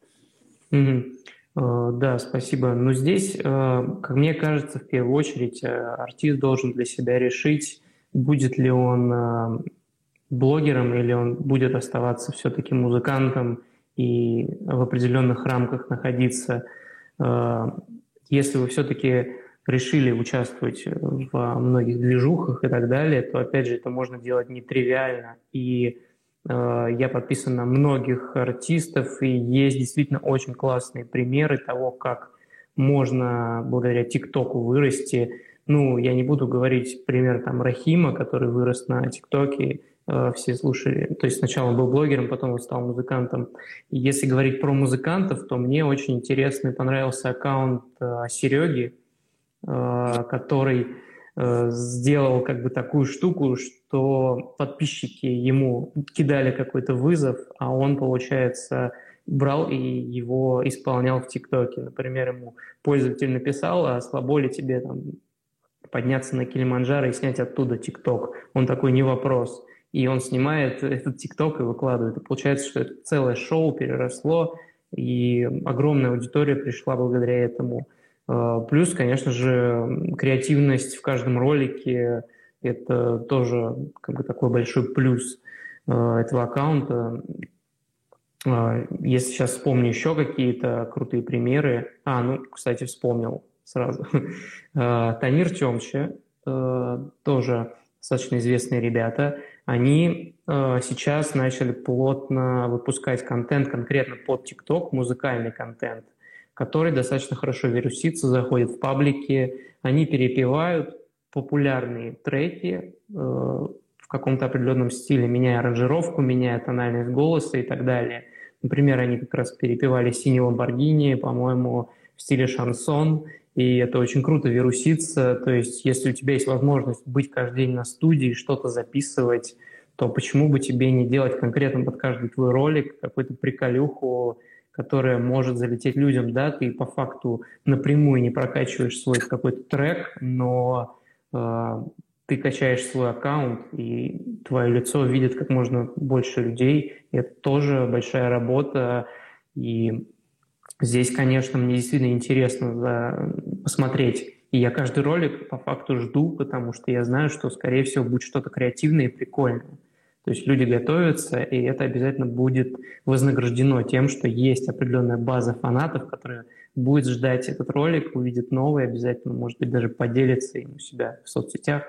Mm-hmm. Да, спасибо. Но здесь, э, как мне кажется, в первую очередь э, артист должен для себя решить, будет ли он блогером или он будет оставаться все-таки музыкантом и в определенных рамках находиться. Э, если вы все-таки решили участвовать в многих движухах и так далее, то, опять же, это можно делать нетривиально. И э, я подписан на многих артистов, и есть действительно очень классные примеры того, как можно благодаря ТикТоку вырасти. Ну, я не буду говорить пример там Рахима, который вырос на ТикТоке, Э, все слушали. То есть сначала он был блогером, потом он стал музыкантом. Если говорить про музыкантов, то мне очень интересный понравился аккаунт э, Сереги, э, который сделал как бы такую штуку, что подписчики ему кидали какой-то вызов, а он, получается, брал и его исполнял в ТикТоке. Например, ему пользователь написал, а слабо ли тебе там подняться на Килиманджаро и снять оттуда ТикТок? Он такой, не вопрос и он снимает этот ТикТок и выкладывает. И получается, что это целое шоу переросло, и огромная аудитория пришла благодаря этому. А, плюс, конечно же, креативность в каждом ролике – это тоже как бы такой большой плюс а, этого аккаунта. А, если сейчас вспомню еще какие-то крутые примеры. А, ну, кстати, вспомнил сразу. (laughs) Танир Темче, тоже достаточно известные ребята – они э, сейчас начали плотно выпускать контент конкретно под TikTok, музыкальный контент, который достаточно хорошо вирусится, заходит в паблики, они перепевают популярные треки э, в каком-то определенном стиле, меняя аранжировку, меняя тональность голоса и так далее. Например, они как раз перепевали «Синий Ламборгини», по-моему, в стиле шансон, и это очень круто вируситься. То есть, если у тебя есть возможность быть каждый день на студии, что-то записывать, то почему бы тебе не делать конкретно под каждый твой ролик какую-то приколюху, которая может залететь людям, да, ты по факту напрямую не прокачиваешь свой какой-то трек, но э, ты качаешь свой аккаунт, и твое лицо видит как можно больше людей, и это тоже большая работа, и здесь, конечно, мне действительно интересно за... посмотреть, и я каждый ролик по факту жду, потому что я знаю, что, скорее всего, будет что-то креативное и прикольное. То есть люди готовятся, и это обязательно будет вознаграждено тем, что есть определенная база фанатов, которая будет ждать этот ролик, увидит новый, обязательно, может быть, даже поделится им у себя в соцсетях.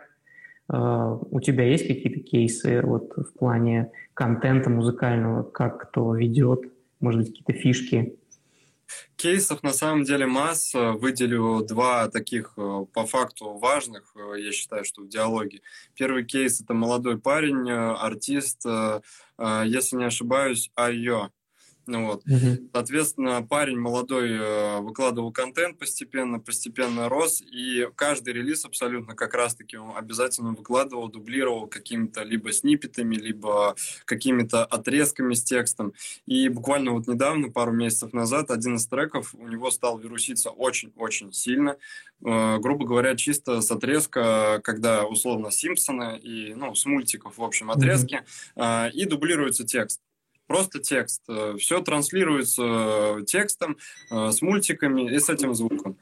Uh, у тебя есть какие-то кейсы вот в плане контента музыкального, как кто ведет, может быть, какие-то фишки? Кейсов на самом деле масса. Выделю два таких э, по факту важных, э, я считаю, что в диалоге. Первый кейс – это молодой парень, э, артист, если не ошибаюсь, Айо. Ну, вот. Угу. Соответственно, парень молодой э, выкладывал контент постепенно, постепенно рос, и каждый релиз абсолютно как раз-таки он обязательно выкладывал, дублировал какими-то либо сниппетами, либо какими-то отрезками с текстом. И буквально вот недавно, пару месяцев назад, один из треков у него стал вируситься очень-очень сильно. Э, грубо говоря, чисто с отрезка, когда условно Симпсоны и, ну, с мультиков, в общем, отрезки, mm-hmm. и дублируется текст просто текст. Э, Все транслируется э, текстом, э, с мультиками и с этим звуком.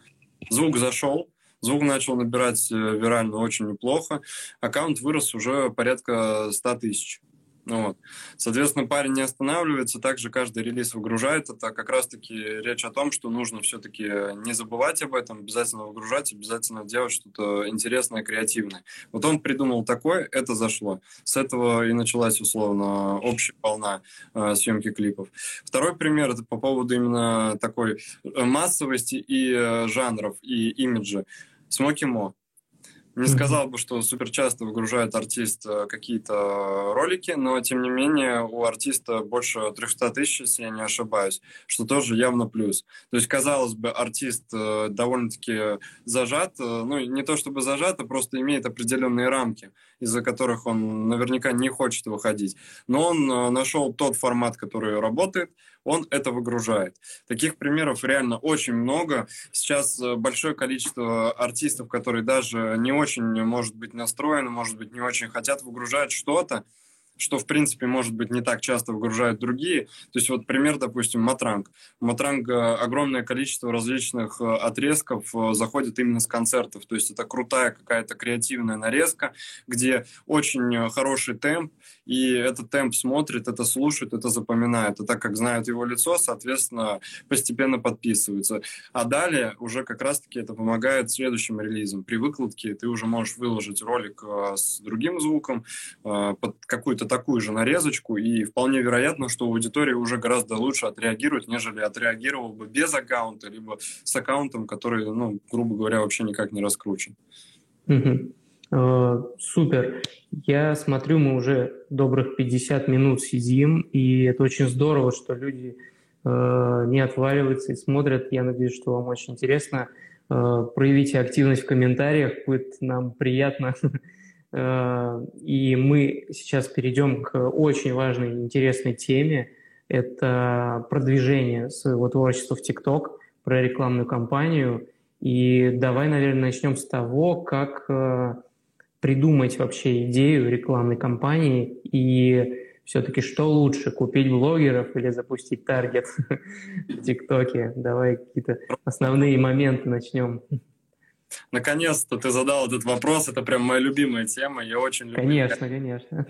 Звук зашел, звук начал набирать вирально очень неплохо. Аккаунт вырос уже порядка 100 тысяч. Ну вот. Соответственно, парень не останавливается, также каждый релиз выгружает. Это как раз-таки речь о том, что нужно все-таки не забывать об этом, обязательно выгружать, обязательно делать что-то интересное, креативное. Вот он придумал такое, это зашло. С этого и началась, условно, общая волна э, съемки клипов. Второй пример, это по поводу именно такой э, массовости и э, жанров, и имиджа. Смоки Мо. Не сказал бы, что супер часто выгружает артист э, какие-то ролики, но тем не менее у артиста больше 300 тысяч, если я не ошибаюсь, что тоже явно плюс. То есть, казалось бы, артист э, довольно-таки зажат, э, ну не то чтобы зажат, а просто имеет определенные рамки, из-за которых он наверняка не хочет выходить. Но он нашел тот формат, который работает, он это выгружает. Таких примеров реально очень много. Сейчас э, большое количество артистов, которые даже не очень, может быть, настроены, может быть, не очень хотят выгружать что-то, что, в принципе, может быть, не так часто выгружают другие. То есть вот пример, допустим, Матранг. Матранг огромное количество различных э, отрезков э, заходит именно с концертов. То есть это крутая какая-то креативная нарезка, где очень э, хороший темп, и этот темп смотрит, это слушает, это запоминает. И так как знают его лицо, соответственно, постепенно подписываются. А далее уже как раз-таки это помогает следующим релизам. При выкладке ты уже можешь выложить ролик с другим звуком, под какую-то такую же нарезочку, и вполне вероятно, что аудитория уже гораздо лучше отреагирует, нежели отреагировал бы без аккаунта, либо с аккаунтом, который, ну, грубо говоря, вообще никак не раскручен. Угу. Супер. Я смотрю, мы уже добрых 50 минут сидим, и это очень здорово, что люди э, не отваливаются и смотрят. Я надеюсь, что вам очень интересно. Э, проявите активность в комментариях, будет нам приятно (laughs) и мы сейчас перейдем к очень важной интересной теме. Это продвижение своего творчества в ТикТок, про рекламную кампанию. И давай, наверное, начнем с того, как э, придумать вообще идею рекламной кампании и все-таки что лучше, купить блогеров или запустить таргет (laughs) в ТикТоке? Давай какие-то основные моменты начнем. Наконец-то ты задал этот вопрос. Это прям моя любимая тема. Я очень люблю. Конечно, конечно.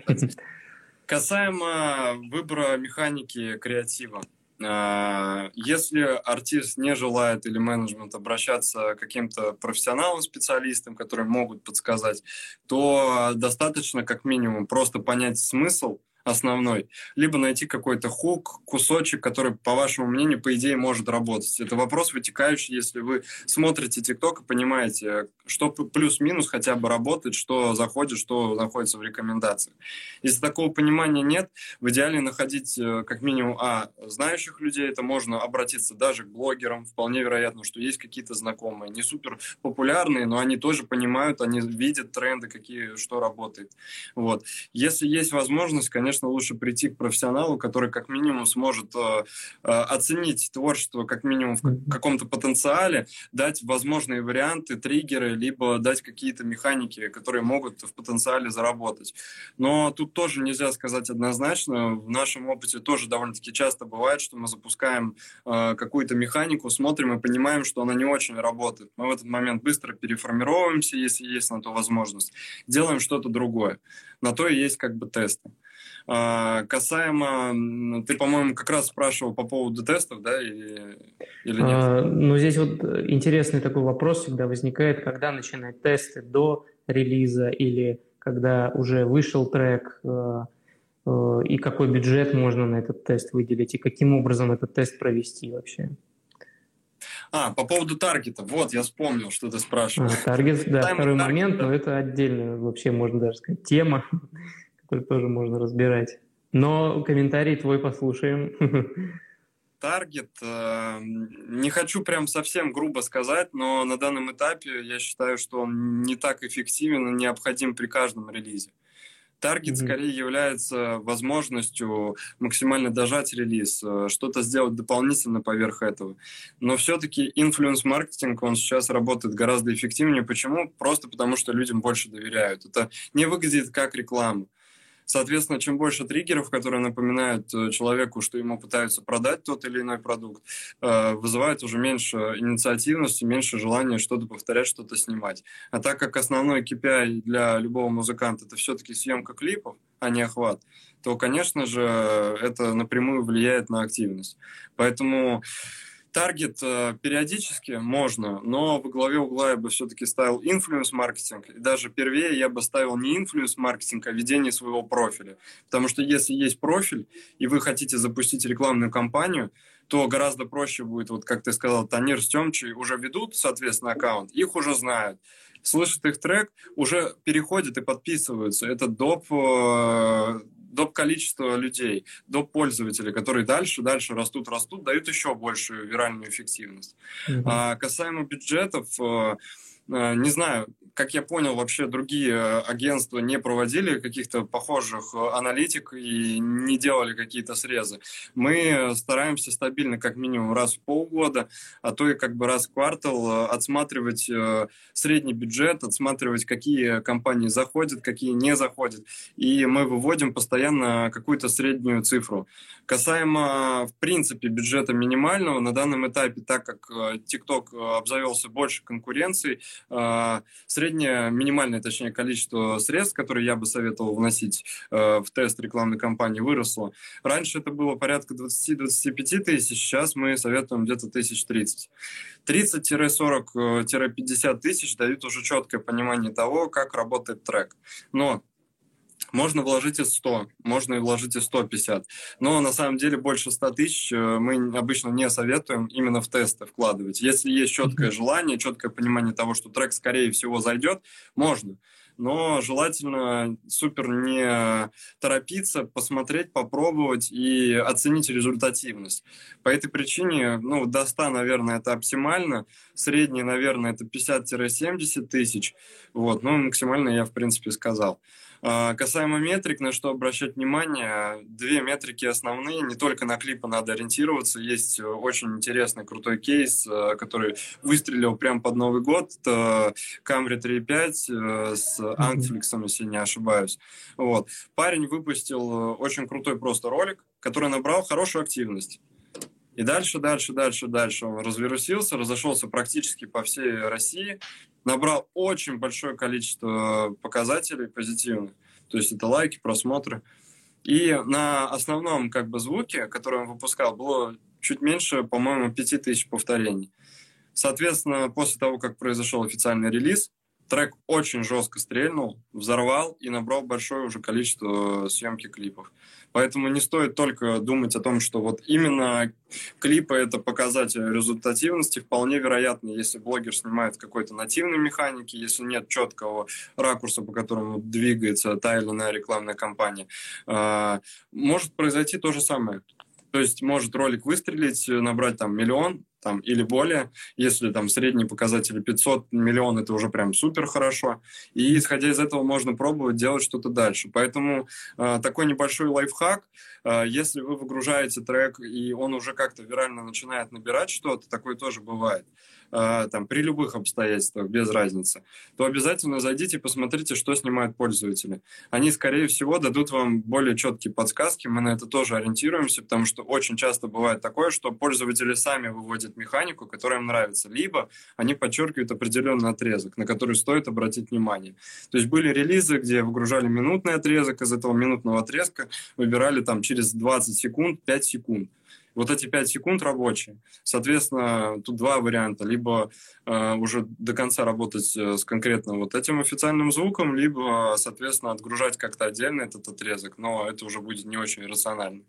Касаемо выбора механики креатива. А, если артист не желает или менеджмент обращаться к каким-то профессионалам, специалистам, которые могут подсказать, то достаточно как минимум просто понять смысл основной, либо найти какой-то хук, кусочек, который, по вашему мнению, по идее, может работать. Это вопрос вытекающий, если вы смотрите ТикТок и понимаете, что плюс-минус хотя бы работает, что заходит, что находится в рекомендациях. Если такого понимания нет, в идеале находить э, как минимум, а, знающих людей, это можно обратиться даже к блогерам, вполне вероятно, что есть какие-то знакомые, не супер популярные, но они тоже понимают, они видят тренды, какие, что работает. Вот. Если есть возможность, конечно, конечно, лучше прийти к профессионалу, который как минимум сможет э, э, оценить творчество как минимум в каком-то потенциале, дать возможные варианты, триггеры, либо дать какие-то механики, которые могут в потенциале заработать. Но тут тоже нельзя сказать однозначно. В нашем опыте тоже довольно-таки часто бывает, что мы запускаем э, какую-то механику, смотрим и понимаем, что она не очень работает. Мы в этот момент быстро переформировываемся, если есть на то возможность, делаем что-то другое. На то и есть как бы тесты. А, касаемо, ты, по-моему, как раз спрашивал по поводу тестов, да, или, или нет? А, ну, здесь вот интересный такой вопрос всегда возникает, когда начинать тесты до релиза или когда уже вышел трек, э, э, и какой бюджет можно на этот тест выделить, и каким образом этот тест провести вообще? А, по поводу таргета. Вот, я вспомнил, что ты спрашивал. А, таргет, да, Тайм второй таргет, момент, да. но это отдельная вообще, можно даже сказать, тема тоже можно разбирать. Но комментарий твой послушаем. (laughs) Таргет, э, не хочу прям совсем грубо сказать, но на данном этапе я считаю, что он не так эффективен и необходим при каждом релизе. Таргет mm-hmm. скорее является возможностью максимально дожать релиз, э, что-то сделать дополнительно поверх этого. Но все-таки инфлюенс-маркетинг, он сейчас работает гораздо эффективнее. Почему? Просто потому, что людям больше доверяют. Это не выглядит как реклама. Соответственно, чем больше триггеров, которые напоминают э, человеку, что ему пытаются продать тот или иной продукт, э, вызывает уже меньше инициативности, меньше желания что-то повторять, что-то снимать. А так как основной KPI для любого музыканта это все-таки съемка клипов, а не охват, то, конечно же, это напрямую влияет на активность. Поэтому Таргет э, периодически можно, но во главе угла я бы все-таки ставил инфлюенс-маркетинг. И даже первее я бы ставил не инфлюенс-маркетинг, а ведение своего профиля. Потому что если есть профиль, и вы хотите запустить рекламную кампанию, то гораздо проще будет, вот как ты сказал, Танир с Тёмчей уже ведут, соответственно, аккаунт, их уже знают слышат их трек, уже переходят и подписываются. Это доп доп количество людей, доп пользователей, которые дальше, дальше растут, растут, дают еще большую виральную эффективность. Mm-hmm. А, касаемо бюджетов, э, не знаю, как я понял, вообще другие э, агентства не проводили каких-то похожих э, аналитик и не делали какие-то срезы. Мы стараемся стабильно, как минимум раз в полгода, а то и как бы раз в квартал э, отсматривать средний бюджет, отсматривать, какие компании заходят, какие не заходят. И мы выводим постоянно какую-то среднюю цифру. Касаемо, в принципе, бюджета минимального, на данном этапе, так как TikTok обзавелся больше конкуренцией, среднее, минимальное, точнее, количество средств, которые я бы советовал вносить э, в тест рекламной кампании, выросло. Раньше это было порядка 20-25 тысяч, сейчас мы советуем где-то тысяч 30. 30-40-50 тысяч дают уже четкое понимание того, как работает трек. Но можно вложить и 100, можно и вложить и 150. Но на самом деле больше 100 тысяч э, мы обычно не советуем именно в тесты вкладывать. Если есть четкое желание, четкое понимание того, что трек, скорее всего, зайдет, можно. Но желательно супер не торопиться, посмотреть, попробовать и оценить результативность. По этой причине, ну, до 100, наверное, это оптимально. Средний, наверное, это 50-70 тысяч. Вот, ну, максимально я, в принципе, сказал. А, касаемо метрик, на что обращать внимание, две метрики основные, не только на клипы надо ориентироваться, есть очень интересный, крутой кейс, э, который выстрелил прямо под Новый год, это Camry 3.5 э, с Anflix, если не ошибаюсь. Вот. Парень выпустил очень крутой просто ролик, который набрал хорошую активность. И дальше, дальше, дальше, дальше он разверусился, разошелся практически по всей России, набрал очень большое количество показателей позитивных. То есть это лайки, просмотры. И на основном как бы звуке, который он выпускал, было чуть меньше, по-моему, 5000 повторений. Соответственно, после того, как произошел официальный релиз, трек очень жестко стрельнул, взорвал и набрал большое уже количество съемки клипов. Поэтому не стоит только думать о том, что вот именно клипы — это показатель результативности. Вполне вероятно, если блогер снимает какой-то нативной механики, если нет четкого ракурса, по которому двигается та или иная рекламная кампания, а, может произойти то же самое. То есть может ролик выстрелить, набрать там миллион, там, или более. Если там средний показатель 500 миллион, это уже прям супер хорошо. И исходя из этого можно пробовать делать что-то дальше. Поэтому э, такой небольшой лайфхак, э, если вы выгружаете трек, и он уже как-то вирально начинает набирать что-то, такое тоже бывает. А, там, при любых обстоятельствах, без разницы, то обязательно зайдите и посмотрите, что снимают пользователи. Они, скорее всего, дадут вам более четкие подсказки, мы на это тоже ориентируемся, потому что очень часто бывает такое, что пользователи сами выводят механику, которая им нравится, либо они подчеркивают определенный отрезок, на который стоит обратить внимание. То есть были релизы, где выгружали минутный отрезок, из этого минутного отрезка выбирали там через 20 секунд 5 секунд вот эти 5 секунд рабочие. Соответственно, тут два варианта. Либо э, уже до конца работать э, с конкретно вот этим официальным звуком, либо, соответственно, отгружать как-то отдельно этот отрезок, но это уже будет не очень рационально.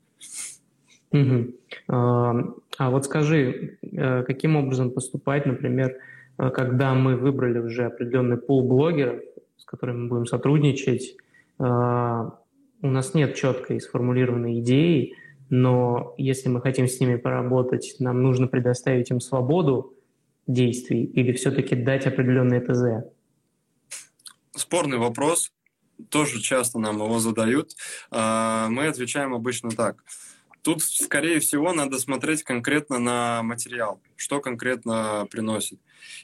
Угу. А, вот скажи, э, каким образом поступать, например, э, когда мы выбрали уже определенный пул блогеров, с которыми мы будем сотрудничать, у нас нет четкой сформулированной идеи, но если мы хотим с ними поработать, нам нужно предоставить им свободу действий или все-таки дать определенные ТЗ? Спорный вопрос. Тоже часто нам его задают. А, мы отвечаем обычно так. Тут, скорее всего, надо смотреть конкретно на материал, что конкретно приносит.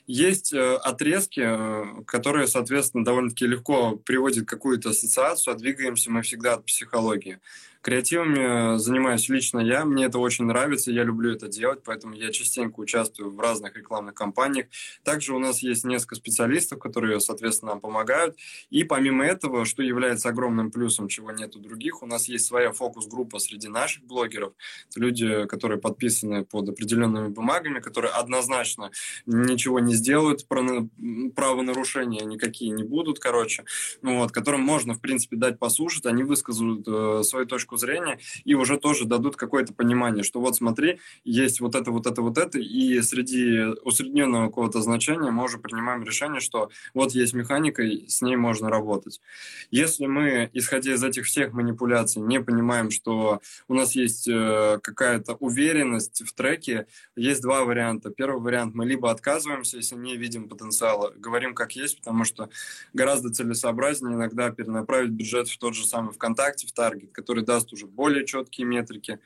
Есть э, отрезки, э, которые, соответственно, довольно-таки легко приводят какую-то ассоциацию, а двигаемся мы всегда от психологии. Креативами занимаюсь лично я, мне это очень нравится, я люблю это делать, поэтому я частенько участвую в разных рекламных кампаниях. Также у нас есть несколько специалистов, которые, соответственно, нам помогают. И помимо этого, что является огромным плюсом, чего нет у других, у нас есть своя фокус-группа среди наших блогеров. Это люди, которые подписаны под определенными бумагами, которые однозначно ничего не сделают, правонарушения никакие не будут, короче, вот, которым можно, в принципе, дать послушать, они выскажут э, свою точку точку зрения и уже тоже дадут какое-то понимание, что вот смотри, есть вот это, вот это, вот это, и среди усредненного какого-то значения мы уже принимаем решение, что вот есть механика, и с ней можно работать. Если мы, исходя из этих всех манипуляций, не понимаем, что у нас есть э, какая-то уверенность в треке, есть два варианта. Первый вариант, мы либо отказываемся, если не видим потенциала, говорим как есть, потому что гораздо целесообразнее иногда перенаправить бюджет в тот же самый ВКонтакте, в Таргет, который даст даст уже более четкие метрики.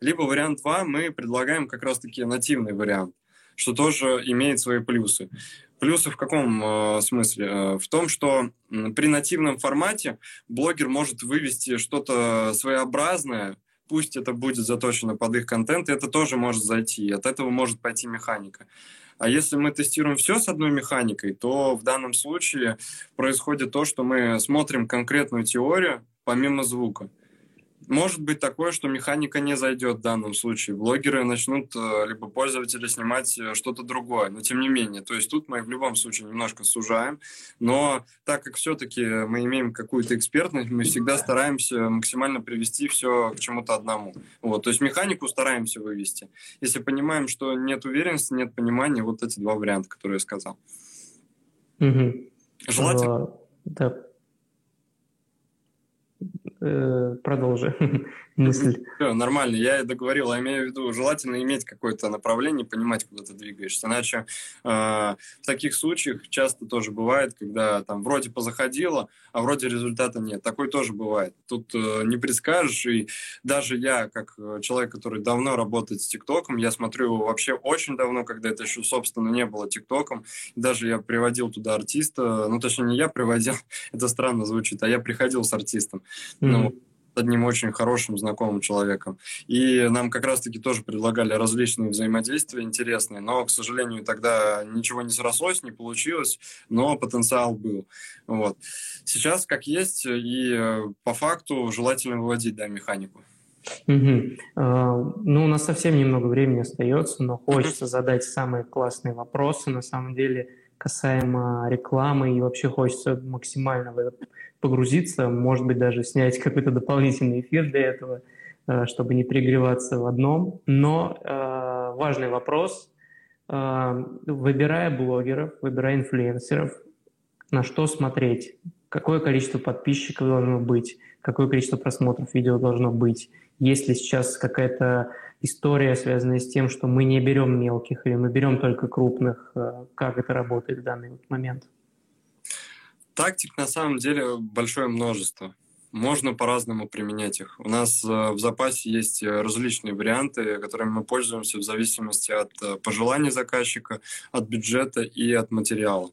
Либо вариант 2 мы предлагаем как раз-таки нативный вариант, что тоже имеет свои плюсы. Плюсы в каком э, смысле? Э, в том, что при нативном формате блогер может вывести что-то своеобразное, пусть это будет заточено под их контент, и это тоже может зайти, от этого может пойти механика. А если мы тестируем все с одной механикой, то в данном случае происходит то, что мы смотрим конкретную теорию помимо звука. Может быть такое, что механика не зайдет в данном случае. Блогеры начнут, э, либо пользователи снимать э, что-то другое. Но тем не менее, то есть тут мы в любом случае немножко сужаем. Но так как все-таки мы имеем какую-то экспертность, мы всегда стараемся максимально привести все к чему-то одному. Вот, то есть механику стараемся вывести. Если понимаем, что нет уверенности, нет понимания, вот эти два варианта, которые я сказал. Угу. Желательно. А, да, продолжи (laughs) мысль. Все, нормально, я и договорил. Я имею в виду, желательно иметь какое-то направление, понимать, куда ты двигаешься. Иначе э, в таких случаях часто тоже бывает, когда там вроде позаходило, а вроде результата нет. Такое тоже бывает. Тут э, не предскажешь. И даже я, как э, человек, который давно работает с ТикТоком, я смотрю его вообще очень давно, когда это еще, собственно, не было ТикТоком. Даже я приводил туда артиста, ну, точнее, не я приводил, (laughs) это странно звучит, а я приходил с артистом. Mm-hmm. Ну, одним очень хорошим знакомым человеком. И нам как раз-таки тоже предлагали различные взаимодействия интересные, но, к сожалению, тогда ничего не срослось, не получилось, но потенциал был. Вот. Сейчас как есть, и э, по факту желательно выводить да, механику. Угу. Ну, у нас совсем немного времени остается, но хочется задать самые классные вопросы. На самом деле, касаемо рекламы, и вообще хочется максимально в это погрузиться, может быть, даже снять какой-то дополнительный эфир для этого, э, чтобы не перегреваться в одном. Но э, важный вопрос. Э, выбирая блогеров, выбирая инфлюенсеров, на что смотреть? Какое количество подписчиков должно быть? Какое количество просмотров видео должно быть? Есть ли сейчас какая-то история, связанная с тем, что мы не берем мелких или мы берем только крупных? Как это работает в данный момент? Тактик на самом деле большое множество. Можно по-разному применять их. У нас э, в запасе есть э, различные варианты, которыми мы пользуемся в зависимости от пожеланий заказчика, от бюджета и от материала.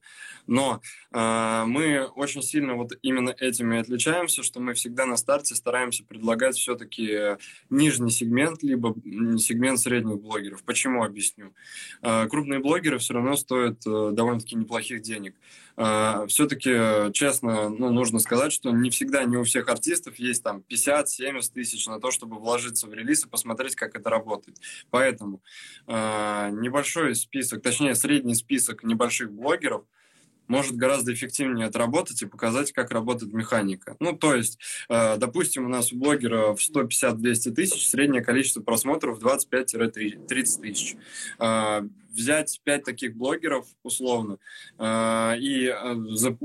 Но э, мы очень сильно вот именно этими отличаемся, что мы всегда на старте стараемся предлагать все-таки нижний сегмент, либо сегмент средних блогеров. Почему объясню? Э, крупные блогеры все равно стоят э, довольно-таки неплохих денег. Э, все-таки, честно, ну, нужно сказать, что не всегда, не у всех артистов есть там 50-70 тысяч на то, чтобы вложиться в релиз и посмотреть, как это работает. Поэтому э, небольшой список, точнее, средний список небольших блогеров – может гораздо эффективнее отработать и показать, как работает механика. Ну, то есть, э, допустим, у нас у блогера в 150-200 тысяч среднее количество просмотров 25-30 тысяч. Э, взять 5 таких блогеров, условно, э, и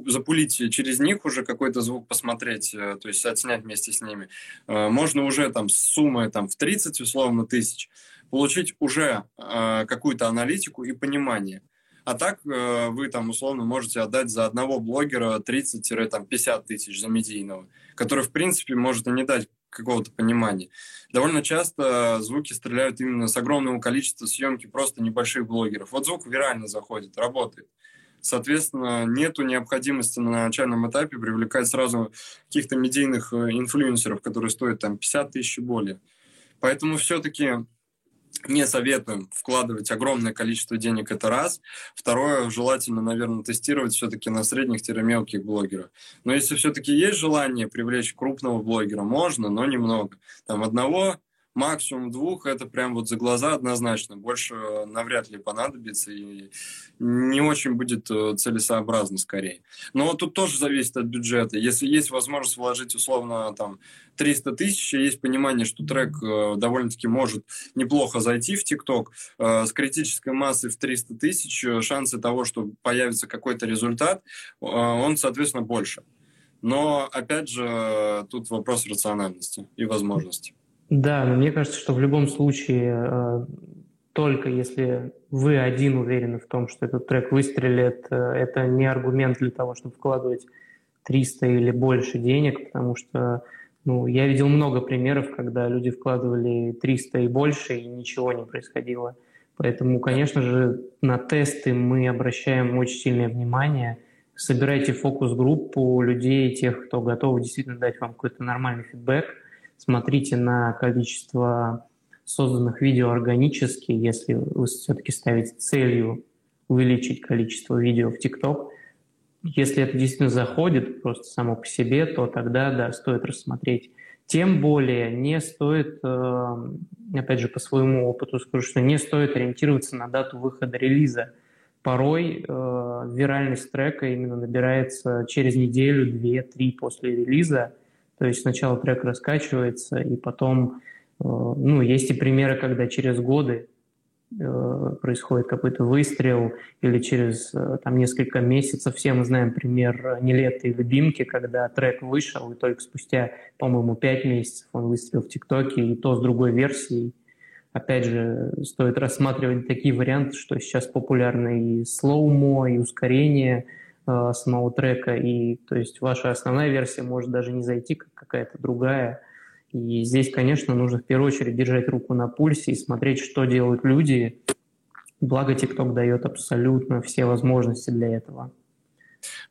запулить через них уже какой-то звук посмотреть, то есть отснять вместе с ними, можно уже там с суммой там, в 30, условно, тысяч получить уже какую-то аналитику и понимание – а так э, вы там условно можете отдать за одного блогера 30-50 тысяч за медийного, который в принципе может и не дать какого-то понимания. Довольно часто звуки стреляют именно с огромного количества съемки просто небольших блогеров. Вот звук вирально заходит, работает. Соответственно, нету необходимости на начальном этапе привлекать сразу каких-то медийных э, инфлюенсеров, которые стоят там 50 тысяч и более. Поэтому все-таки не советуем вкладывать огромное количество денег, это раз. Второе, желательно, наверное, тестировать все-таки на средних-мелких блогеров. Но если все-таки есть желание привлечь крупного блогера, можно, но немного. Там одного максимум двух, это прям вот за глаза однозначно. Больше навряд ли понадобится и не очень будет э, целесообразно скорее. Но тут тоже зависит от бюджета. Если есть возможность вложить условно там 300 тысяч, есть понимание, что трек э, довольно-таки может неплохо зайти в ТикТок, э, с критической массой в 300 тысяч шансы того, что появится какой-то результат, он, соответственно, больше. Но, опять же, тут вопрос рациональности и возможности. Да, но мне кажется, что в любом случае, э, только если вы один уверены в том, что этот трек выстрелит, э, это не аргумент для того, чтобы вкладывать 300 или больше денег, потому что ну, я видел много примеров, когда люди вкладывали 300 и больше, и ничего не происходило. Поэтому, конечно же, на тесты мы обращаем очень сильное внимание. Собирайте фокус-группу людей, тех, кто готов действительно дать вам какой-то нормальный фидбэк – смотрите на количество созданных видео органически, если вы все-таки ставите целью увеличить количество видео в TikTok. Если это действительно заходит просто само по себе, то тогда, да, стоит рассмотреть. Тем более не стоит, э, опять же, по своему опыту скажу, что не стоит ориентироваться на дату выхода релиза. Порой э, виральность трека именно набирается через неделю, две, три после релиза – то есть сначала трек раскачивается, и потом, э, ну, есть и примеры, когда через годы э, происходит какой-то выстрел, или через э, там несколько месяцев. Все мы знаем пример Niletto и «Любимки», когда трек вышел, и только спустя, по-моему, пять месяцев он выстрелил в ТикТоке, и то с другой версией. Опять же, стоит рассматривать такие варианты, что сейчас популярны и slow-mo, и ускорение – э, самого трека, и то есть ваша основная версия может даже не зайти, как какая-то другая. И здесь, конечно, нужно в первую очередь держать руку на пульсе и смотреть, что делают люди. Благо, TikTok дает абсолютно все возможности для этого.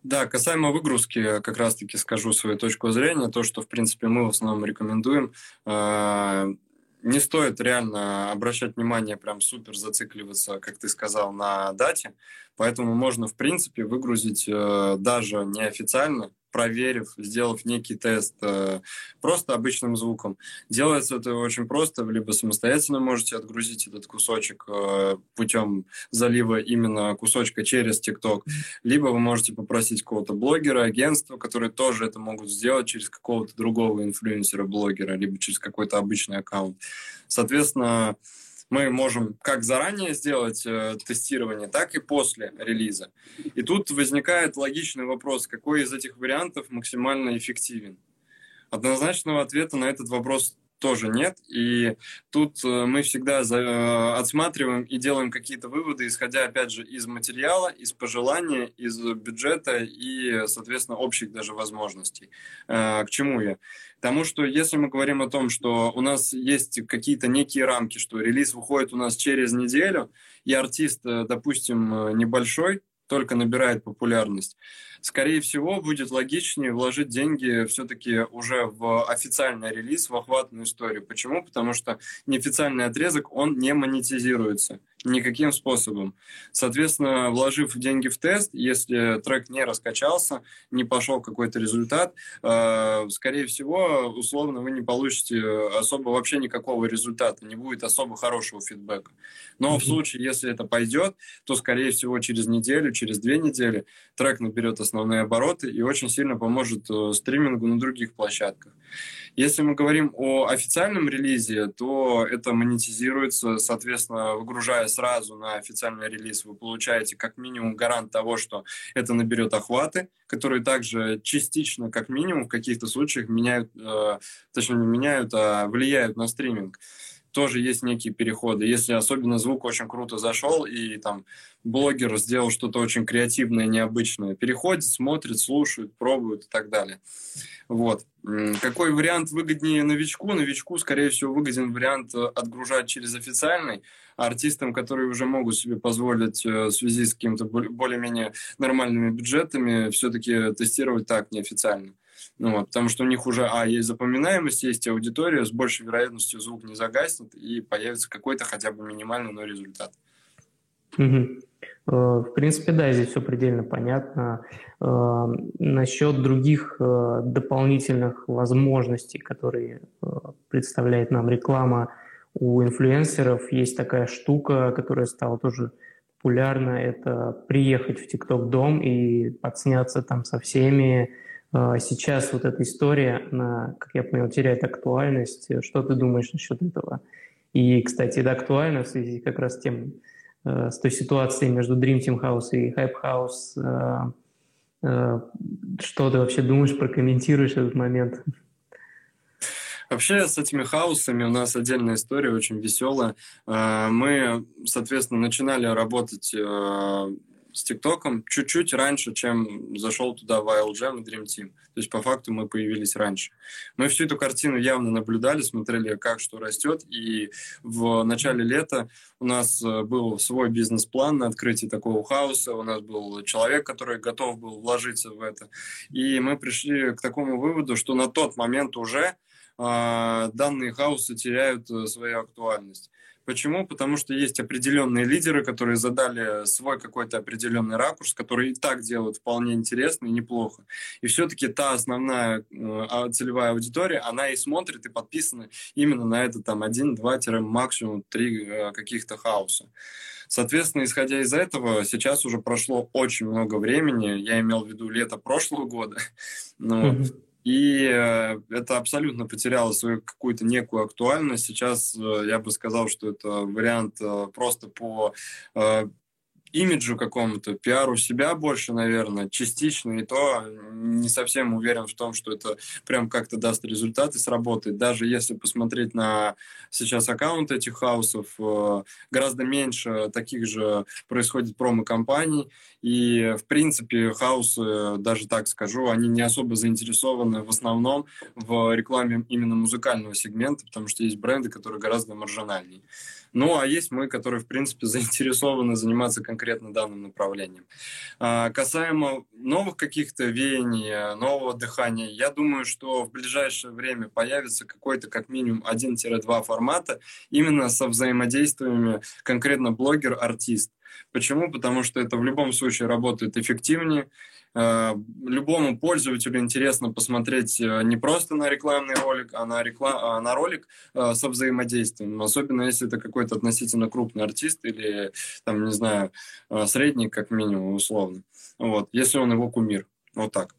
Да, касаемо выгрузки, как раз-таки скажу свою точку зрения, то, что, в принципе, мы в основном рекомендуем, э, не стоит реально обращать внимание, прям супер зацикливаться, как ты сказал, на дате. Поэтому можно, в принципе, выгрузить э, даже неофициально, проверив, сделав некий тест э, просто обычным звуком. Делается это очень просто, либо самостоятельно можете отгрузить этот кусочек э, путем залива именно кусочка через TikTok, либо вы можете попросить какого-то блогера, агентства, которые тоже это могут сделать через какого-то другого инфлюенсера-блогера, либо через какой-то обычный аккаунт. Соответственно, мы можем как заранее сделать э, тестирование, так и после релиза. И тут возникает логичный вопрос, какой из этих вариантов максимально эффективен. Однозначного ответа на этот вопрос тоже нет. И тут э, мы всегда за, э, отсматриваем и делаем какие-то выводы, исходя, опять же, из материала, из пожелания, из бюджета и, соответственно, общих даже возможностей. Э, к чему я? Потому что если мы говорим о том, что у нас есть какие-то некие рамки, что релиз выходит у нас через неделю, и артист, допустим, небольшой, только набирает популярность, скорее всего, будет логичнее вложить деньги все-таки уже в официальный релиз, в охватную историю. Почему? Потому что неофициальный отрезок, он не монетизируется никаким способом. Соответственно, вложив деньги в тест, если трек не раскачался, не пошел какой-то результат, э, скорее всего, условно, вы не получите особо вообще никакого результата, не будет особо хорошего фидбэка. Но mm-hmm. в случае, если это пойдет, то, скорее всего, через неделю, через две недели трек наберет основные обороты и очень сильно поможет э, стримингу на других площадках. Если мы говорим о официальном релизе, то это монетизируется, соответственно, выгружая сразу на официальный релиз, вы получаете как минимум гарант того, что это наберет охваты, которые также частично, как минимум, в каких-то случаях меняют, э, точнее не меняют, а влияют на стриминг тоже есть некие переходы. Если особенно звук очень круто зашел, и там блогер сделал что-то очень креативное, необычное, переходит, смотрит, слушает, пробует и так далее. Вот. Какой вариант выгоднее новичку? Новичку, скорее всего, выгоден вариант э, отгружать через официальный, а артистам, которые уже могут себе позволить э, в связи с какими-то более-менее нормальными бюджетами, все-таки тестировать так неофициально. Ну, вот, потому что у них уже, а, есть запоминаемость, есть аудитория, с большей вероятностью звук не загаснет и появится какой-то хотя бы минимальный, но результат. Угу. В принципе, да, здесь все предельно понятно. Э, насчет других э, дополнительных возможностей, которые представляет нам реклама у инфлюенсеров, есть такая штука, которая стала тоже популярна, это приехать в ТикТок-дом и подсняться там со всеми, сейчас вот эта история, она, как я понял, теряет актуальность. Что ты думаешь насчет этого? И, кстати, это актуально в связи как раз с тем, с той ситуацией между Dream Team House и Hype House. Э, э, что ты вообще думаешь, прокомментируешь этот момент? Вообще с этими хаусами у нас отдельная история, очень веселая. Мы, соответственно, начинали работать с ТикТоком чуть-чуть раньше, чем зашел туда Wild Jam и Dream Team. То есть, по факту, мы появились раньше. Мы всю эту картину явно наблюдали, смотрели, как что растет. И в начале лета у нас э, был свой бизнес-план на открытие такого хаоса. У нас был человек, который готов был вложиться в это. И мы пришли к такому выводу, что на тот момент уже э, данные хаосы теряют э, свою актуальность. Почему? Потому что есть определенные лидеры, которые задали свой какой-то определенный ракурс, который и так делают вполне интересно и неплохо. И все-таки та основная э, а, целевая аудитория, она и смотрит, и подписана именно на это там один, два, максимум три э, каких-то хаоса. Соответственно, исходя из этого, сейчас уже прошло очень много времени. Я имел в виду лето прошлого года. (laughs) Ну, mm-hmm. И э, это абсолютно потеряло свою какую-то некую актуальность. Сейчас э, я бы сказал, что это вариант э, просто по имиджу какому-то, пиару себя больше, наверное, частично, и то не совсем уверен в том, что это прям как-то даст результат и сработает. Даже если посмотреть на сейчас аккаунты этих хаусов, э, гораздо меньше таких же происходит промо-компаний, и, в принципе, хаусы, даже так скажу, они не особо заинтересованы в основном в рекламе именно музыкального сегмента, потому что есть бренды, которые гораздо маржинальнее. Ну, а есть мы, которые, в принципе, (laughs) заинтересованы заниматься конкретно данным направлением. А, касаемо новых каких-то веяний, нового дыхания, я думаю, что в ближайшее время появится какой-то как минимум 1-2 формата именно со взаимодействиями конкретно блогер-артист. Почему? Потому что это в любом случае работает эффективнее. Э, любому пользователю интересно посмотреть э, не просто на рекламный ролик, а на, реклам... а на ролик со взаимодействием. Особенно если это какой-то относительно крупный артист или, там, не знаю, средний, как минимум, условно. Вот, если он его кумир. Вот так.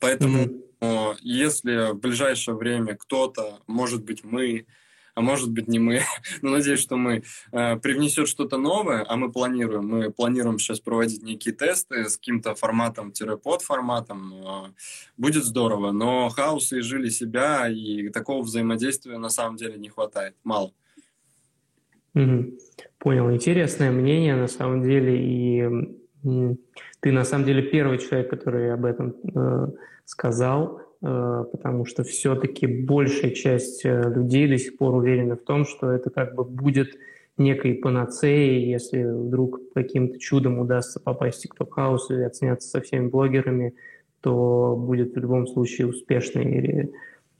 Поэтому, mm-hmm. если в ближайшее время кто-то, может быть, мы, а может быть не мы, (laughs) но надеюсь, что мы, э, привнесет что-то новое, а мы планируем, мы планируем сейчас проводить некие тесты с каким-то форматом-под форматом, будет здорово, но хаосы жили себя, и такого взаимодействия на самом деле не хватает, мало. Понял, интересное мнение на самом деле, и ты на самом деле первый человек, который об этом э, сказал. Э, потому что все-таки большая часть э, людей до сих пор уверены в том, что это как бы будет некой панацеей, если вдруг каким-то чудом удастся попасть в TikTok House и отсняться со всеми блогерами, то будет в любом случае успешный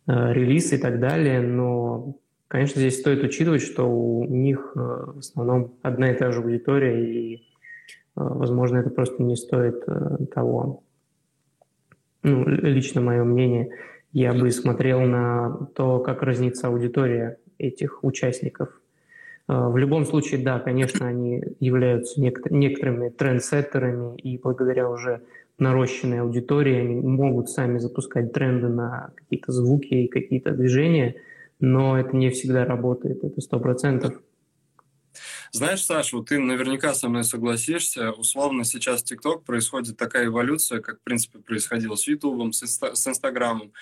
э, релиз и так далее. Но, конечно, здесь стоит учитывать, что у них в основном одна и та же аудитория, и, возможно, это просто не стоит того ну, лично мое мнение, я бы смотрел на то, как разнится аудитория этих участников. А, в любом случае, да, конечно, они являются некоторыми трендсеттерами, и благодаря уже нарощенной аудитории они могут сами запускать тренды на какие-то звуки и какие-то движения, но это не всегда работает, это сто процентов. Знаешь, Саша, вот ты наверняка со мной согласишься, условно сейчас ТикТок происходит такая эволюция, как, в принципе, происходило с с, с Инстаграмом.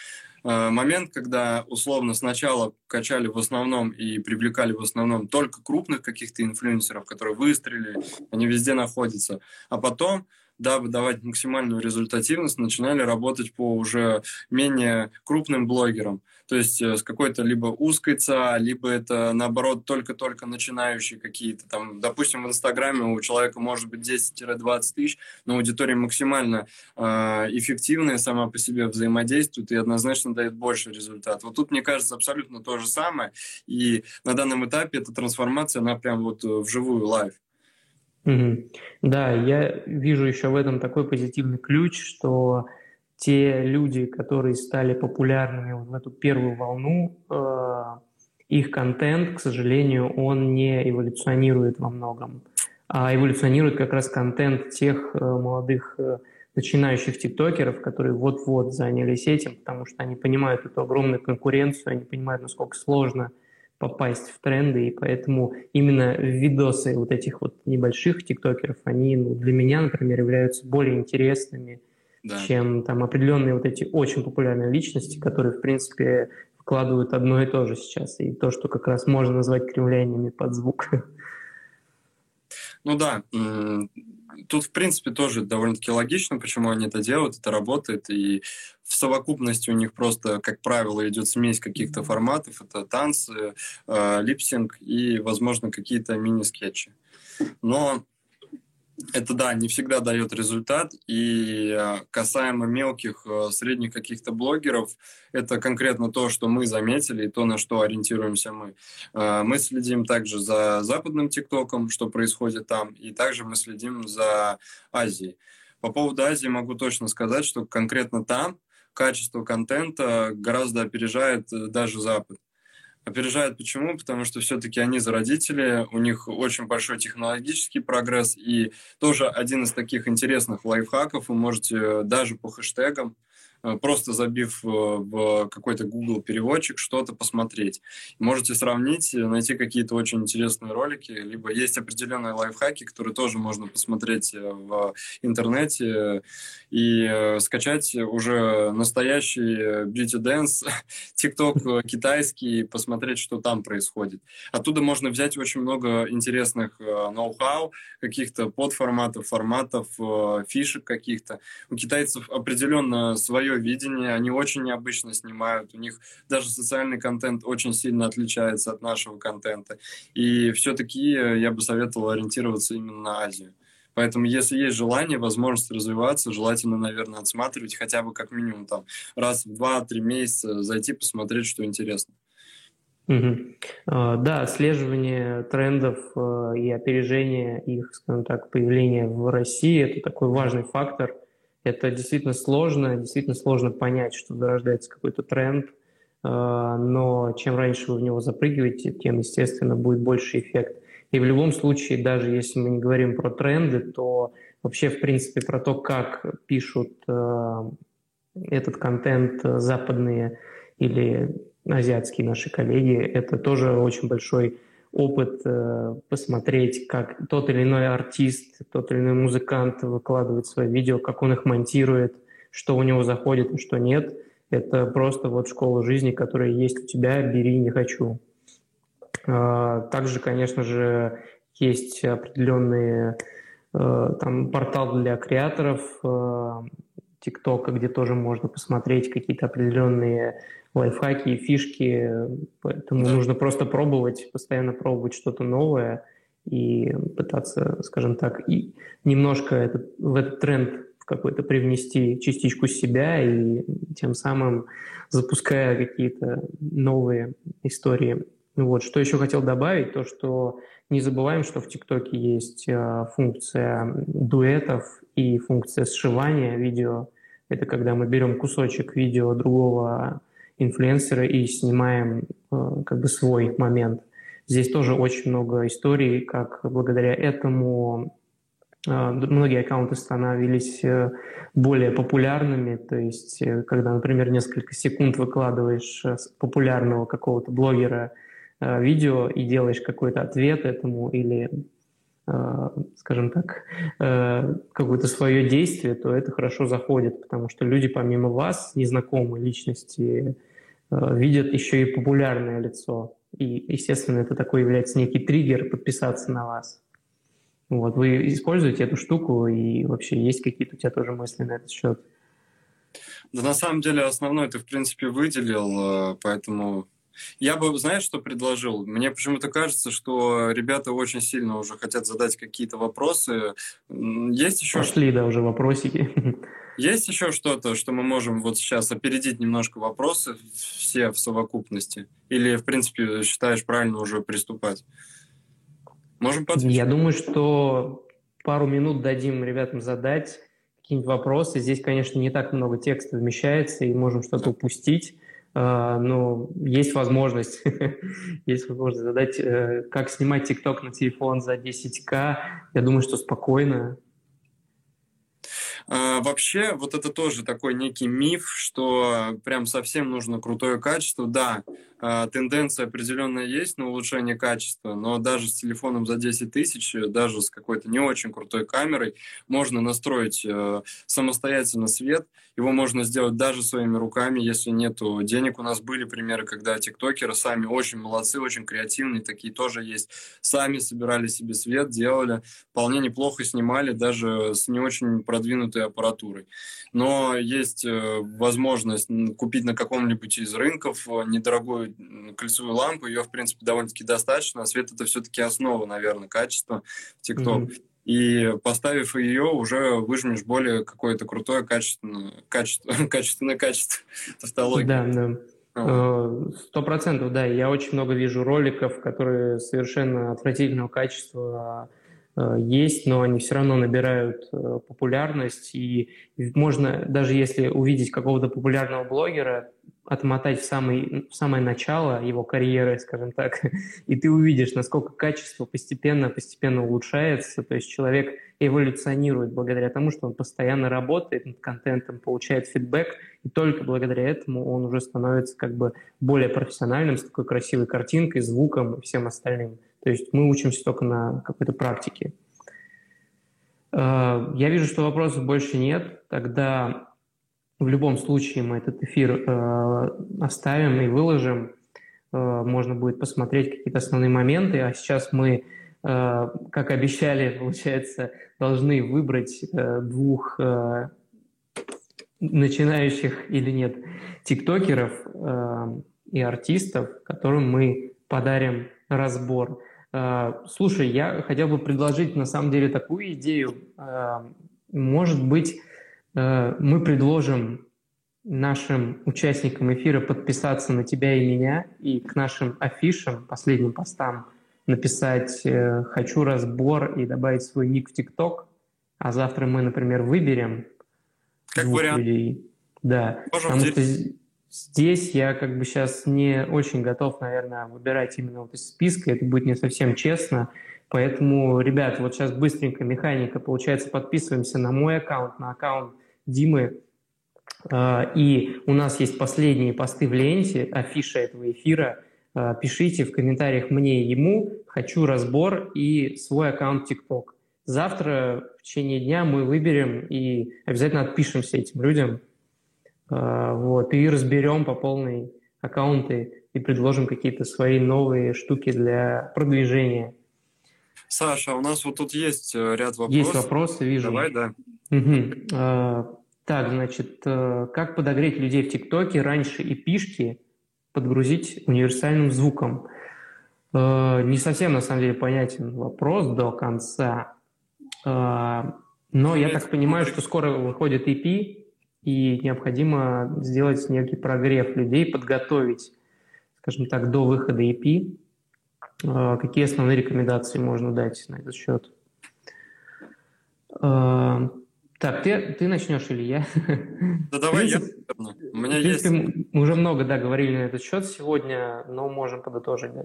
Э, момент, когда условно сначала качали в основном и привлекали в основном только крупных каких-то инфлюенсеров, которые выстрелили, они везде находятся, а потом дабы давать максимальную результативность, начинали работать по уже менее крупным блогерам. То есть э, с какой-то либо узкой ЦА, либо это, наоборот, только-только начинающие какие-то. Там, допустим, в Инстаграме у человека может быть 10-20 тысяч, но аудитория максимально э, эффективная, сама по себе взаимодействует и однозначно дает больше результат. Вот тут, мне кажется, абсолютно то же самое. И на данном этапе эта трансформация, она прям вот э, вживую live. Да, я вижу еще в этом такой позитивный ключ, что те люди, которые стали популярными в эту первую волну, э, их контент, к сожалению, он не эволюционирует во многом, а эволюционирует как раз контент тех э, молодых э, начинающих тиктокеров, которые вот-вот занялись этим, потому что они понимают эту огромную конкуренцию, они понимают, насколько сложно – попасть в тренды, и поэтому именно видосы вот этих вот небольших тиктокеров, они ну, для меня, например, являются более интересными, да. чем там определенные вот эти очень популярные личности, которые, в принципе, вкладывают одно и то же сейчас, и то, что как раз можно назвать кривляниями под звук. Ну да, тут, в принципе, тоже довольно-таки логично, почему они это делают, это работает, и в совокупности у них просто, как правило, идет смесь каких-то форматов, это танцы, э, липсинг и, возможно, какие-то мини-скетчи. Но это да, не всегда дает результат. И э, касаемо мелких, э, средних каких-то блогеров, это конкретно то, что мы заметили, и то, на что ориентируемся мы. Э, мы следим также за западным ТикТоком, что происходит там, и также мы следим за Азией. По поводу Азии могу точно сказать, что конкретно там качество контента гораздо опережает даже Запад. Опережают почему? Потому что все-таки они за родители, у них очень большой технологический прогресс, и тоже один из таких интересных лайфхаков вы можете даже по хэштегам Э, просто забив э, в какой-то Google переводчик что-то посмотреть. Можете сравнить, э, найти какие-то очень интересные ролики, либо есть определенные лайфхаки, которые тоже можно посмотреть в интернете и скачать уже настоящий beauty dance, (laughs) TikTok китайский, посмотреть, что там происходит. Оттуда можно взять очень много интересных ноу-хау, каких-то подформатов, форматов, фишек каких-то. У китайцев определенно свое видение, они очень необычно снимают, у них даже социальный контент очень сильно отличается от нашего контента. И все-таки я бы советовал ориентироваться именно на Азию. Поэтому, если есть желание, возможность развиваться, желательно, наверное, отсматривать хотя бы как минимум там раз в два-три месяца, зайти посмотреть, что интересно. Угу. Да, отслеживание трендов э, и опережение их, скажем так, появления в России – это такой важный фактор. Это действительно сложно, действительно сложно понять, что зарождается какой-то тренд, э, но чем раньше вы в него запрыгиваете, тем, естественно, будет больше эффект. И в любом случае, даже если мы не говорим про тренды, то вообще, в принципе, про то, как пишут э, этот контент западные или азиатские наши коллеги, это тоже очень большой опыт э, посмотреть, как тот или иной артист, тот или иной музыкант выкладывает свои видео, как он их монтирует, что у него заходит и что нет. Это просто вот школа жизни, которая есть у тебя, бери, не хочу. Э, также, конечно же, есть определенные э, там портал для креаторов, э, ТикТока, где тоже можно посмотреть какие-то определенные лайфхаки и фишки, поэтому да. нужно просто пробовать, постоянно пробовать что-то новое и пытаться, скажем так, и немножко этот, в этот тренд какой-то привнести частичку себя и тем самым запуская какие-то новые истории. Вот. Что еще хотел добавить, то что не забываем, что в ТикТоке есть э, функция дуэтов и функция сшивания видео. Это когда мы берем кусочек видео другого инфлюенсера и снимаем э, как бы свой момент. Здесь тоже очень много историй, как благодаря этому э, многие аккаунты становились э, более популярными, то есть когда, например, несколько секунд выкладываешь популярного какого-то блогера видео и делаешь какой-то ответ этому или скажем так, какое-то свое действие, то это хорошо заходит, потому что люди помимо вас, незнакомые личности, Э, видят еще и популярное лицо. И, естественно, это такой является некий триггер подписаться на вас. Вот, вы используете эту штуку, и вообще есть какие-то у тебя тоже мысли на этот счет? Да на самом деле основной ты, в принципе, выделил, э, поэтому я бы, знаешь, что предложил? Мне почему-то кажется, что ребята очень сильно уже хотят задать какие-то вопросы. Есть еще... Пошли, да, уже вопросики. Есть еще что-то, что мы можем вот сейчас опередить немножко вопросы все в совокупности? Или, в принципе, считаешь правильно уже приступать? Можем подвести? Я думаю, что пару минут дадим ребятам задать какие-нибудь вопросы. Здесь, конечно, не так много текста вмещается, и можем что-то упустить. А, но есть возможность, (laughs) есть возможность задать, э, как снимать ТикТок на телефон за 10к. Я думаю, что спокойно, а, вообще, вот это тоже такой некий миф, что прям совсем нужно крутое качество. Да, тенденция определенная есть на улучшение качества, но даже с телефоном за 10 тысяч, даже с какой-то не очень крутой камерой, можно настроить э, самостоятельно свет. Его можно сделать даже своими руками, если нет денег. У нас были примеры, когда тиктокеры сами очень молодцы, очень креативные, такие тоже есть. Сами собирали себе свет, делали, вполне неплохо снимали, даже с не очень продвинутой аппаратурой. Но есть э, возможность купить на каком-нибудь из рынков э, недорогую кольцевую лампу, ее, в принципе, довольно-таки достаточно. А свет — это все-таки основа, наверное, качества TikTok. Mm-hmm. И поставив ее, уже выжмешь более какое-то крутое (laughs) качественное качество, качественное (laughs) качество тавтологии. Да, да. Э, сто процентов, да. Я очень много вижу роликов, которые совершенно отвратительного качества э, есть, но они все равно набирают э, популярность. И можно, даже если увидеть какого-то популярного блогера, отмотать в, самый, в самое начало его карьеры, скажем так, (laughs) и ты увидишь, насколько качество постепенно-постепенно улучшается, то есть человек эволюционирует благодаря тому, что он постоянно работает над контентом, получает фидбэк, и только благодаря этому он уже становится как бы более профессиональным, с такой красивой картинкой, звуком и всем остальным. То есть мы учимся только на какой-то практике. Э, я вижу, что вопросов больше нет. Тогда в любом случае мы этот эфир э, оставим и выложим. Э, можно будет посмотреть какие-то основные моменты. А сейчас мы, как обещали, (laughs) получается, должны выбрать двух начинающих или нет тиктокеров и артистов, которым мы подарим разбор. Э, слушай, я хотел бы предложить на самом деле такую идею. Э, может быть, Э, мы предложим нашим участникам эфира подписаться на тебя и меня, и к нашим афишам, последним постам написать «хочу разбор» и добавить свой ник в ТикТок, а завтра мы, например, выберем как двух вариант. людей. Да, Можем потому что здесь я как бы сейчас не очень готов, наверное, выбирать именно вот из списка, это будет не совсем честно, поэтому, ребят, вот сейчас быстренько механика, получается, подписываемся на мой аккаунт, на аккаунт Димы, а, и у нас есть последние посты в ленте, афиша этого эфира. А, пишите в комментариях мне и ему, хочу разбор и свой аккаунт TikTok. Завтра в течение дня мы выберем и обязательно отпишемся этим людям. А, вот, и разберем по полной аккаунты и предложим какие-то свои новые штуки для продвижения. Саша, у нас вот тут есть э, ряд вопросов. Есть вопросы, вижу. Давай, да. Угу. Так, значит, э, как подогреть людей в ТикТоке раньше и пишки подгрузить универсальным звуком? Э, не совсем, на самом деле, понятен вопрос до конца. Э, но я так понимаю, что скоро выходит EP, и необходимо сделать некий прогрев людей, подготовить, скажем так, до выхода EP. Какие основные рекомендации можно дать на этот счет? Так, ты, ты начнешь или я? (laughs) Да давай я. У меня есть... Мы уже много, да, говорили на этот счет сегодня, но можем подытожить, да.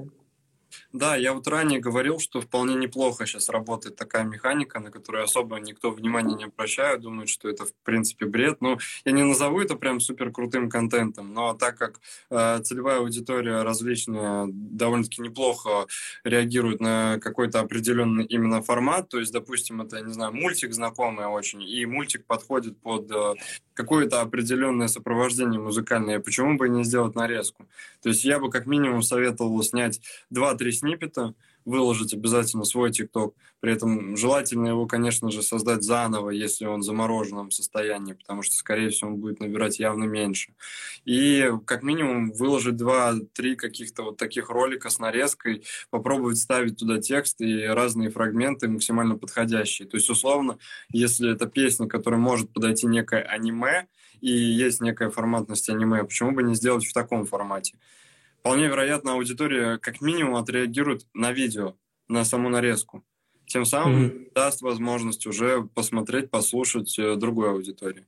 Да, я вот ранее говорил, что вполне неплохо сейчас работает такая механика, на которую особо никто внимания не обращает, думают, что это в принципе бред. Ну, я не назову это прям супер крутым контентом, но так как э, целевая аудитория различная довольно-таки неплохо реагирует на какой-то определенный именно формат, то есть, допустим, это, не знаю, мультик знакомый очень, и мультик подходит под э, какое-то определенное сопровождение музыкальное, почему бы не сделать нарезку? То есть я бы как минимум советовал снять 2-3 сниппета, выложить обязательно свой ТикТок. При этом желательно его, конечно же, создать заново, если он в замороженном состоянии, потому что, скорее всего, он будет набирать явно меньше. И как минимум выложить два-три каких-то вот таких ролика с нарезкой, попробовать ставить туда текст и разные фрагменты максимально подходящие. То есть, условно, если это песня, которая может подойти некое аниме, и есть некая форматность аниме, почему бы не сделать в таком формате? Вполне вероятно, аудитория как минимум отреагирует на видео, на саму нарезку. Тем самым mm-hmm. даст возможность уже посмотреть, послушать э, другую аудиторию.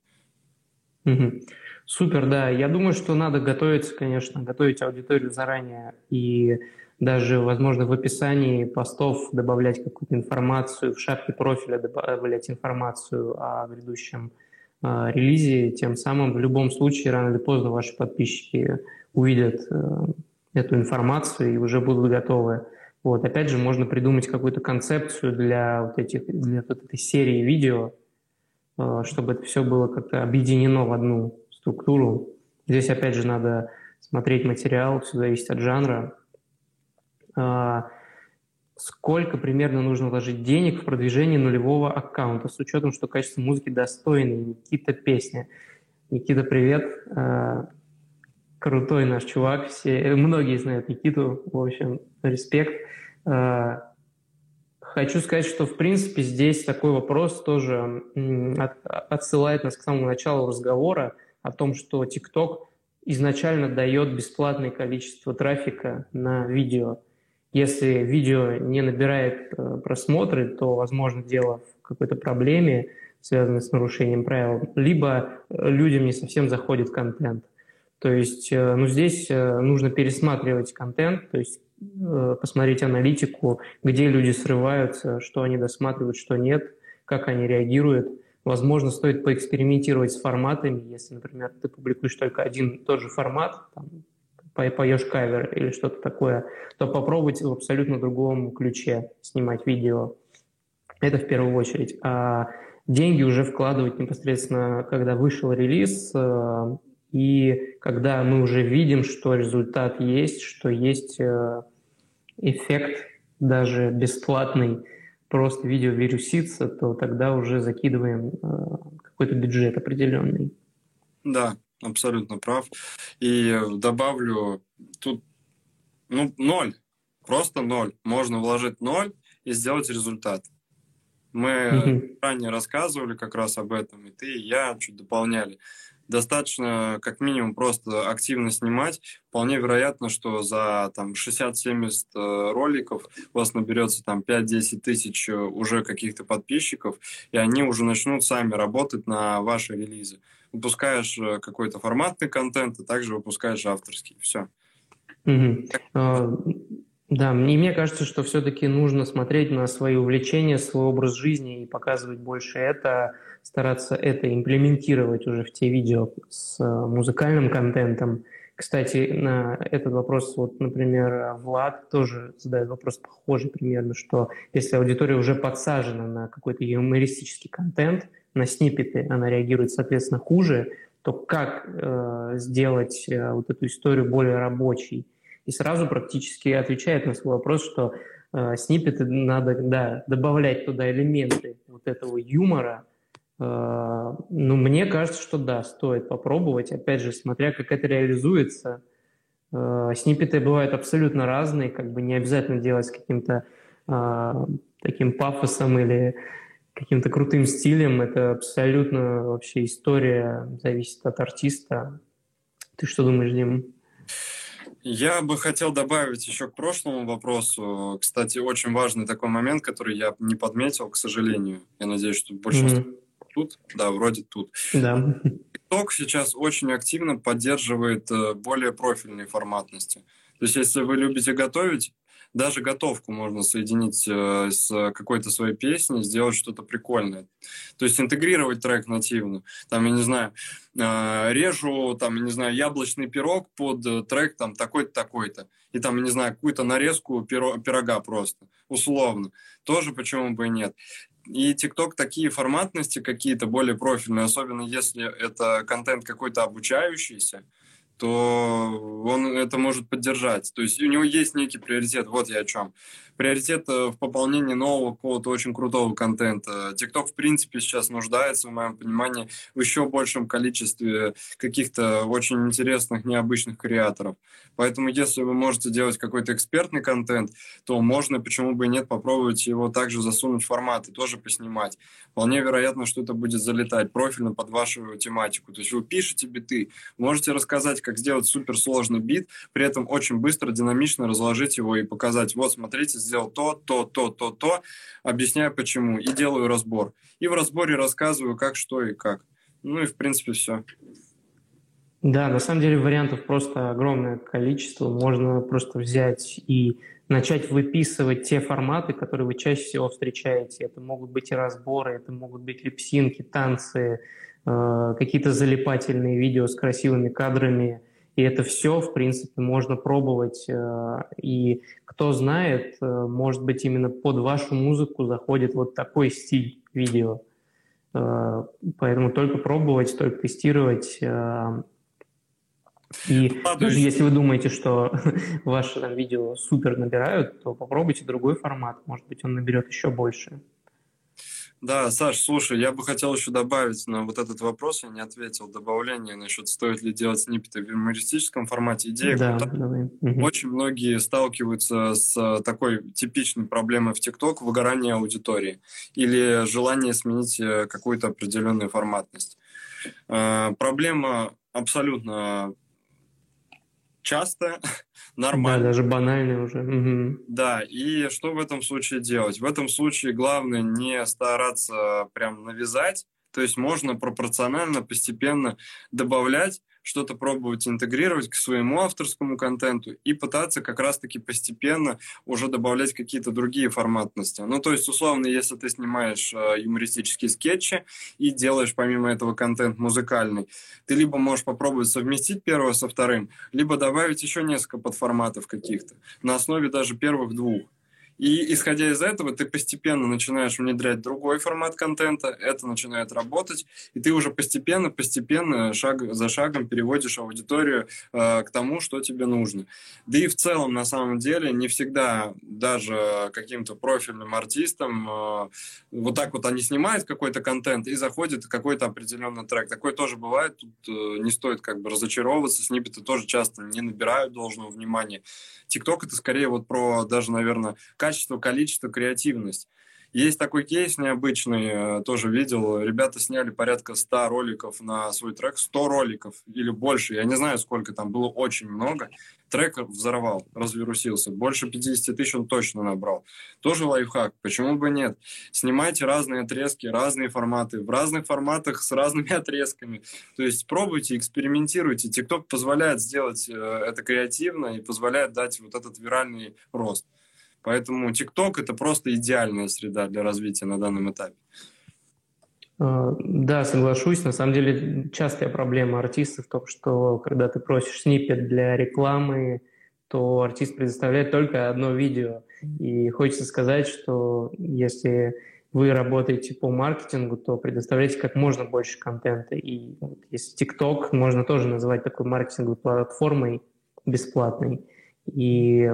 Mm-hmm. Супер, да. Я думаю, что надо готовиться, конечно, готовить аудиторию заранее и даже, возможно, в описании постов добавлять какую-то информацию, в шапке профиля добавлять информацию о грядущем э, релизе. Тем самым в любом случае рано или поздно ваши подписчики увидят э, эту информацию и уже будут готовы. Вот, опять же, можно придумать какую-то концепцию для вот этих, для вот этой серии видео, э, чтобы это все было как-то объединено в одну структуру. Здесь, опять же, надо смотреть материал, все зависит от жанра. А, сколько примерно нужно вложить денег в продвижение нулевого аккаунта, с учетом, что качество музыки достойное, Никита песня. Никита, привет. Крутой наш чувак, все, многие знают Никиту, в общем, респект. А, хочу сказать, что, в принципе, здесь такой вопрос тоже отсылает нас к самому началу разговора о том, что TikTok изначально дает бесплатное количество трафика на видео. Если видео не набирает э, просмотры, то, возможно, дело в какой-то проблеме, связанной с нарушением правил, либо э, людям не совсем заходит контент. То есть, э, ну, здесь э, нужно пересматривать контент, то есть э, посмотреть аналитику, где люди срываются, что они досматривают, что нет, как они реагируют. Возможно, стоит поэкспериментировать с форматами, если, например, ты публикуешь только один тот же формат, там, поешь кавер или что-то такое, то попробовать в абсолютно другом ключе снимать видео. Это в первую очередь. А деньги уже вкладывать непосредственно, когда вышел релиз, и когда мы уже видим, что результат есть, что есть э, эффект даже бесплатный, просто видео вирусится, то тогда уже закидываем э, какой-то бюджет определенный. Да, абсолютно прав. И добавлю, тут ну, ноль, просто ноль. Можно вложить ноль и сделать результат. Мы ранее рассказывали как раз об этом, и ты, и я чуть дополняли. Достаточно как минимум просто активно снимать. Вполне вероятно, что за там 60-70 э, роликов у вас наберется там 5-10 тысяч э, уже каких-то подписчиков, и они уже начнут сами работать на ваши релизы. Выпускаешь э, какой-то форматный контент, и также выпускаешь авторский. Все. Угу. Да, мне, мне кажется, что все-таки нужно смотреть на свои увлечения, свой образ жизни и показывать больше это, стараться это имплементировать уже в те видео с э, музыкальным контентом. Кстати, на этот вопрос, вот, например, Влад тоже задает вопрос похожий примерно, что если аудитория уже подсажена на какой-то юмористический контент, на снипеты, она реагирует, соответственно, хуже, то как э, сделать э, вот эту историю более рабочей? и сразу практически отвечает на свой вопрос, что э, сниппеты надо да, добавлять туда элементы вот этого юмора. Э, ну, мне кажется, что да, стоит попробовать. Опять же, смотря как это реализуется. Э, сниппеты бывают абсолютно разные, как бы не обязательно делать с каким-то э, таким пафосом или каким-то крутым стилем. Это абсолютно вообще история зависит от артиста. Ты что думаешь, Дим? Я бы хотел добавить еще к прошлому вопросу. Кстати, очень важный такой момент, который я не подметил, к сожалению. Я надеюсь, что большинство mm-hmm. Тут. Да, вроде тут. Да. TikTok сейчас очень активно поддерживает э, более профильные форматности. То есть, если вы любите готовить, даже готовку можно соединить э, с какой-то своей песней, сделать что-то прикольное. То есть интегрировать трек нативно. Там, я не знаю, э, режу, там, я не знаю, яблочный пирог под трек там такой-то, такой-то. И там, я не знаю, какую-то нарезку пирога просто, условно. Тоже почему бы и нет. И ТикТок такие форматности какие-то более профильные, особенно если это контент какой-то обучающийся, то он это может поддержать. То есть у него есть некий приоритет, вот я о чем приоритет э, в пополнении нового какого-то очень крутого контента. TikTok, в принципе, сейчас нуждается, в моем понимании, в еще большем количестве каких-то очень интересных, необычных креаторов. Поэтому, если вы можете делать какой-то экспертный контент, то можно, почему бы и нет, попробовать его также засунуть в формат и тоже поснимать. Вполне вероятно, что это будет залетать профильно под вашу тематику. То есть вы пишете биты, можете рассказать, как сделать суперсложный бит, при этом очень быстро, динамично разложить его и показать, вот, смотрите, сделал то, то, то, то, то, объясняю почему, и делаю разбор. И в разборе рассказываю, как, что и как. Ну и, в принципе, все. Да, на самом деле вариантов просто огромное количество. Можно просто взять и начать выписывать те форматы, которые вы чаще всего встречаете. Это могут быть и разборы, это могут быть липсинки, танцы, э, какие-то залипательные видео с красивыми кадрами – и это все, в принципе, можно пробовать. Э, и кто знает, э, может быть, именно под вашу музыку заходит вот такой стиль видео. Э, поэтому только пробовать, только тестировать. И даже если вы думаете, что (laughs) ваши там, видео супер набирают, то попробуйте другой формат. Может быть, он наберет еще больше. Да, Саш, слушай, я бы хотел еще добавить на вот этот вопрос, я не ответил, добавление насчет, стоит ли делать сниппеты в юмористическом формате. Идея да, давай. Очень многие сталкиваются с такой типичной проблемой в ТикТок – выгорание аудитории или желание сменить э, какую-то определенную форматность. Э, проблема абсолютно часто, (laughs) нормально. Да, даже банальный уже. Угу. Да, и что в этом случае делать? В этом случае главное не стараться прям навязать, то есть можно пропорционально, постепенно добавлять что-то пробовать интегрировать к своему авторскому контенту и пытаться как раз-таки постепенно уже добавлять какие-то другие форматности. Ну, то есть, условно, если ты снимаешь э, юмористические скетчи и делаешь помимо этого контент музыкальный, ты либо можешь попробовать совместить первое со вторым, либо добавить еще несколько подформатов каких-то на основе даже первых двух. И исходя из этого, ты постепенно начинаешь внедрять другой формат контента, это начинает работать, и ты уже постепенно, постепенно, шаг за шагом переводишь аудиторию э, к тому, что тебе нужно. Да и в целом, на самом деле, не всегда даже каким-то профильным артистам э, вот так вот они снимают какой-то контент и заходит какой-то определенный трек. Такое тоже бывает, тут э, не стоит как бы разочаровываться, сниппеты тоже часто не набирают должного внимания. ТикТок это скорее вот про даже, наверное, качество, количество, креативность. Есть такой кейс необычный, э, тоже видел. Ребята сняли порядка 100 роликов на свой трек. 100 роликов или больше. Я не знаю, сколько там было, очень много. Трек взорвал, развирусился. Больше 50 тысяч он точно набрал. Тоже лайфхак. Почему бы нет? Снимайте разные отрезки, разные форматы. В разных форматах с разными (laughs) отрезками. То есть пробуйте, экспериментируйте. TikTok позволяет сделать э, это креативно и позволяет дать вот этот виральный рост. Поэтому TikTok это просто идеальная среда для развития на данном этапе. А, да, соглашусь. На самом деле частая проблема артистов в том, что когда ты просишь снипет для рекламы, то артист предоставляет только одно видео. И хочется сказать, что если вы работаете по маркетингу, то предоставляйте как можно больше контента. И вот, если TikTok можно тоже называть такой маркетинговой платформой бесплатной. И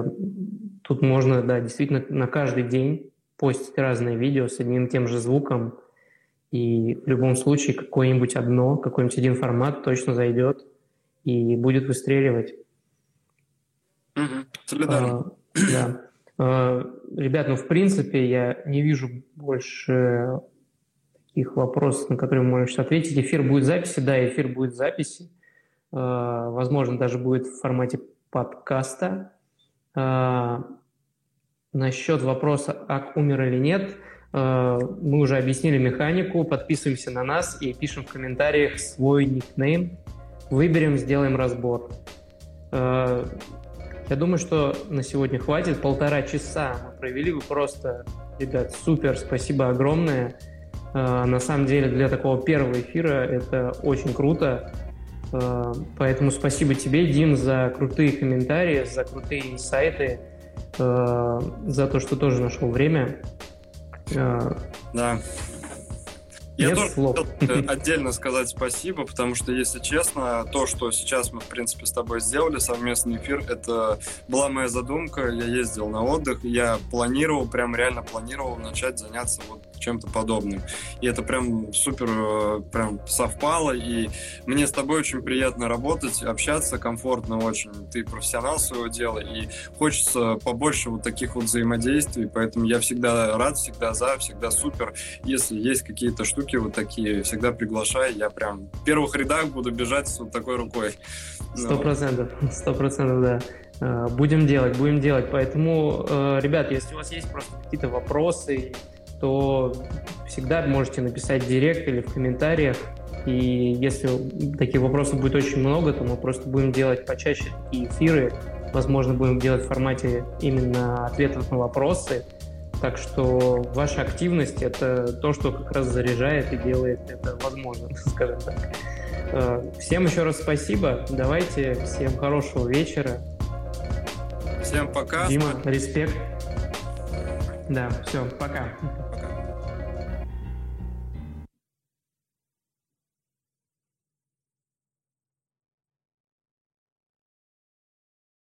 тут можно, да, действительно на каждый день постить разные видео с одним и тем же звуком, и в любом случае какое-нибудь одно, какой-нибудь один формат точно зайдет и будет выстреливать. Угу. А, да. А, ребят, ну в принципе я не вижу больше таких вопросов, на которые вы можете ответить. Эфир будет записи, да, эфир будет записи. А, возможно, даже будет в формате подкаста. А, насчет вопроса, ак умер или нет, а, мы уже объяснили механику, подписываемся на нас и пишем в комментариях свой никнейм. Выберем, сделаем разбор. А, я думаю, что на сегодня хватит. Полтора часа мы провели. Вы просто, ребят, супер, спасибо огромное. На самом деле для такого первого эфира это очень круто. Э, поэтому спасибо тебе, Дим, за крутые комментарии, за крутые инсайты, э, за то, что тоже нашел время. Э, да. Я Нет тоже слов. хотел (laughs) отдельно сказать спасибо, потому что, если честно, то, что сейчас мы, в принципе, с тобой сделали, совместный эфир, это была моя задумка. Я ездил на отдых, я планировал, прям реально планировал начать заняться вот чем-то подобным. И это прям супер э, прям совпало, и мне с тобой очень приятно работать, общаться комфортно очень. Ты профессионал своего дела, и хочется побольше вот таких вот взаимодействий, поэтому я всегда рад, всегда за, всегда супер. Если есть какие-то штуки вот такие, всегда приглашай, я прям в первых рядах буду бежать с вот такой рукой. Сто процентов, сто процентов, да. Э, будем делать, будем делать. Поэтому, э, ребят, если у вас есть просто какие-то вопросы, то всегда можете написать в директ или в комментариях. И если таких вопросов будет очень много, то мы просто будем делать почаще такие эфиры. Возможно, будем делать в формате именно ответов на вопросы. Так что ваша активность – это то, что как раз заряжает и делает это возможным, (laughs) скажем так. Э, всем еще раз спасибо. Давайте, всем хорошего вечера. Всем пока. Дима, респект. Да, все, пока. Пока.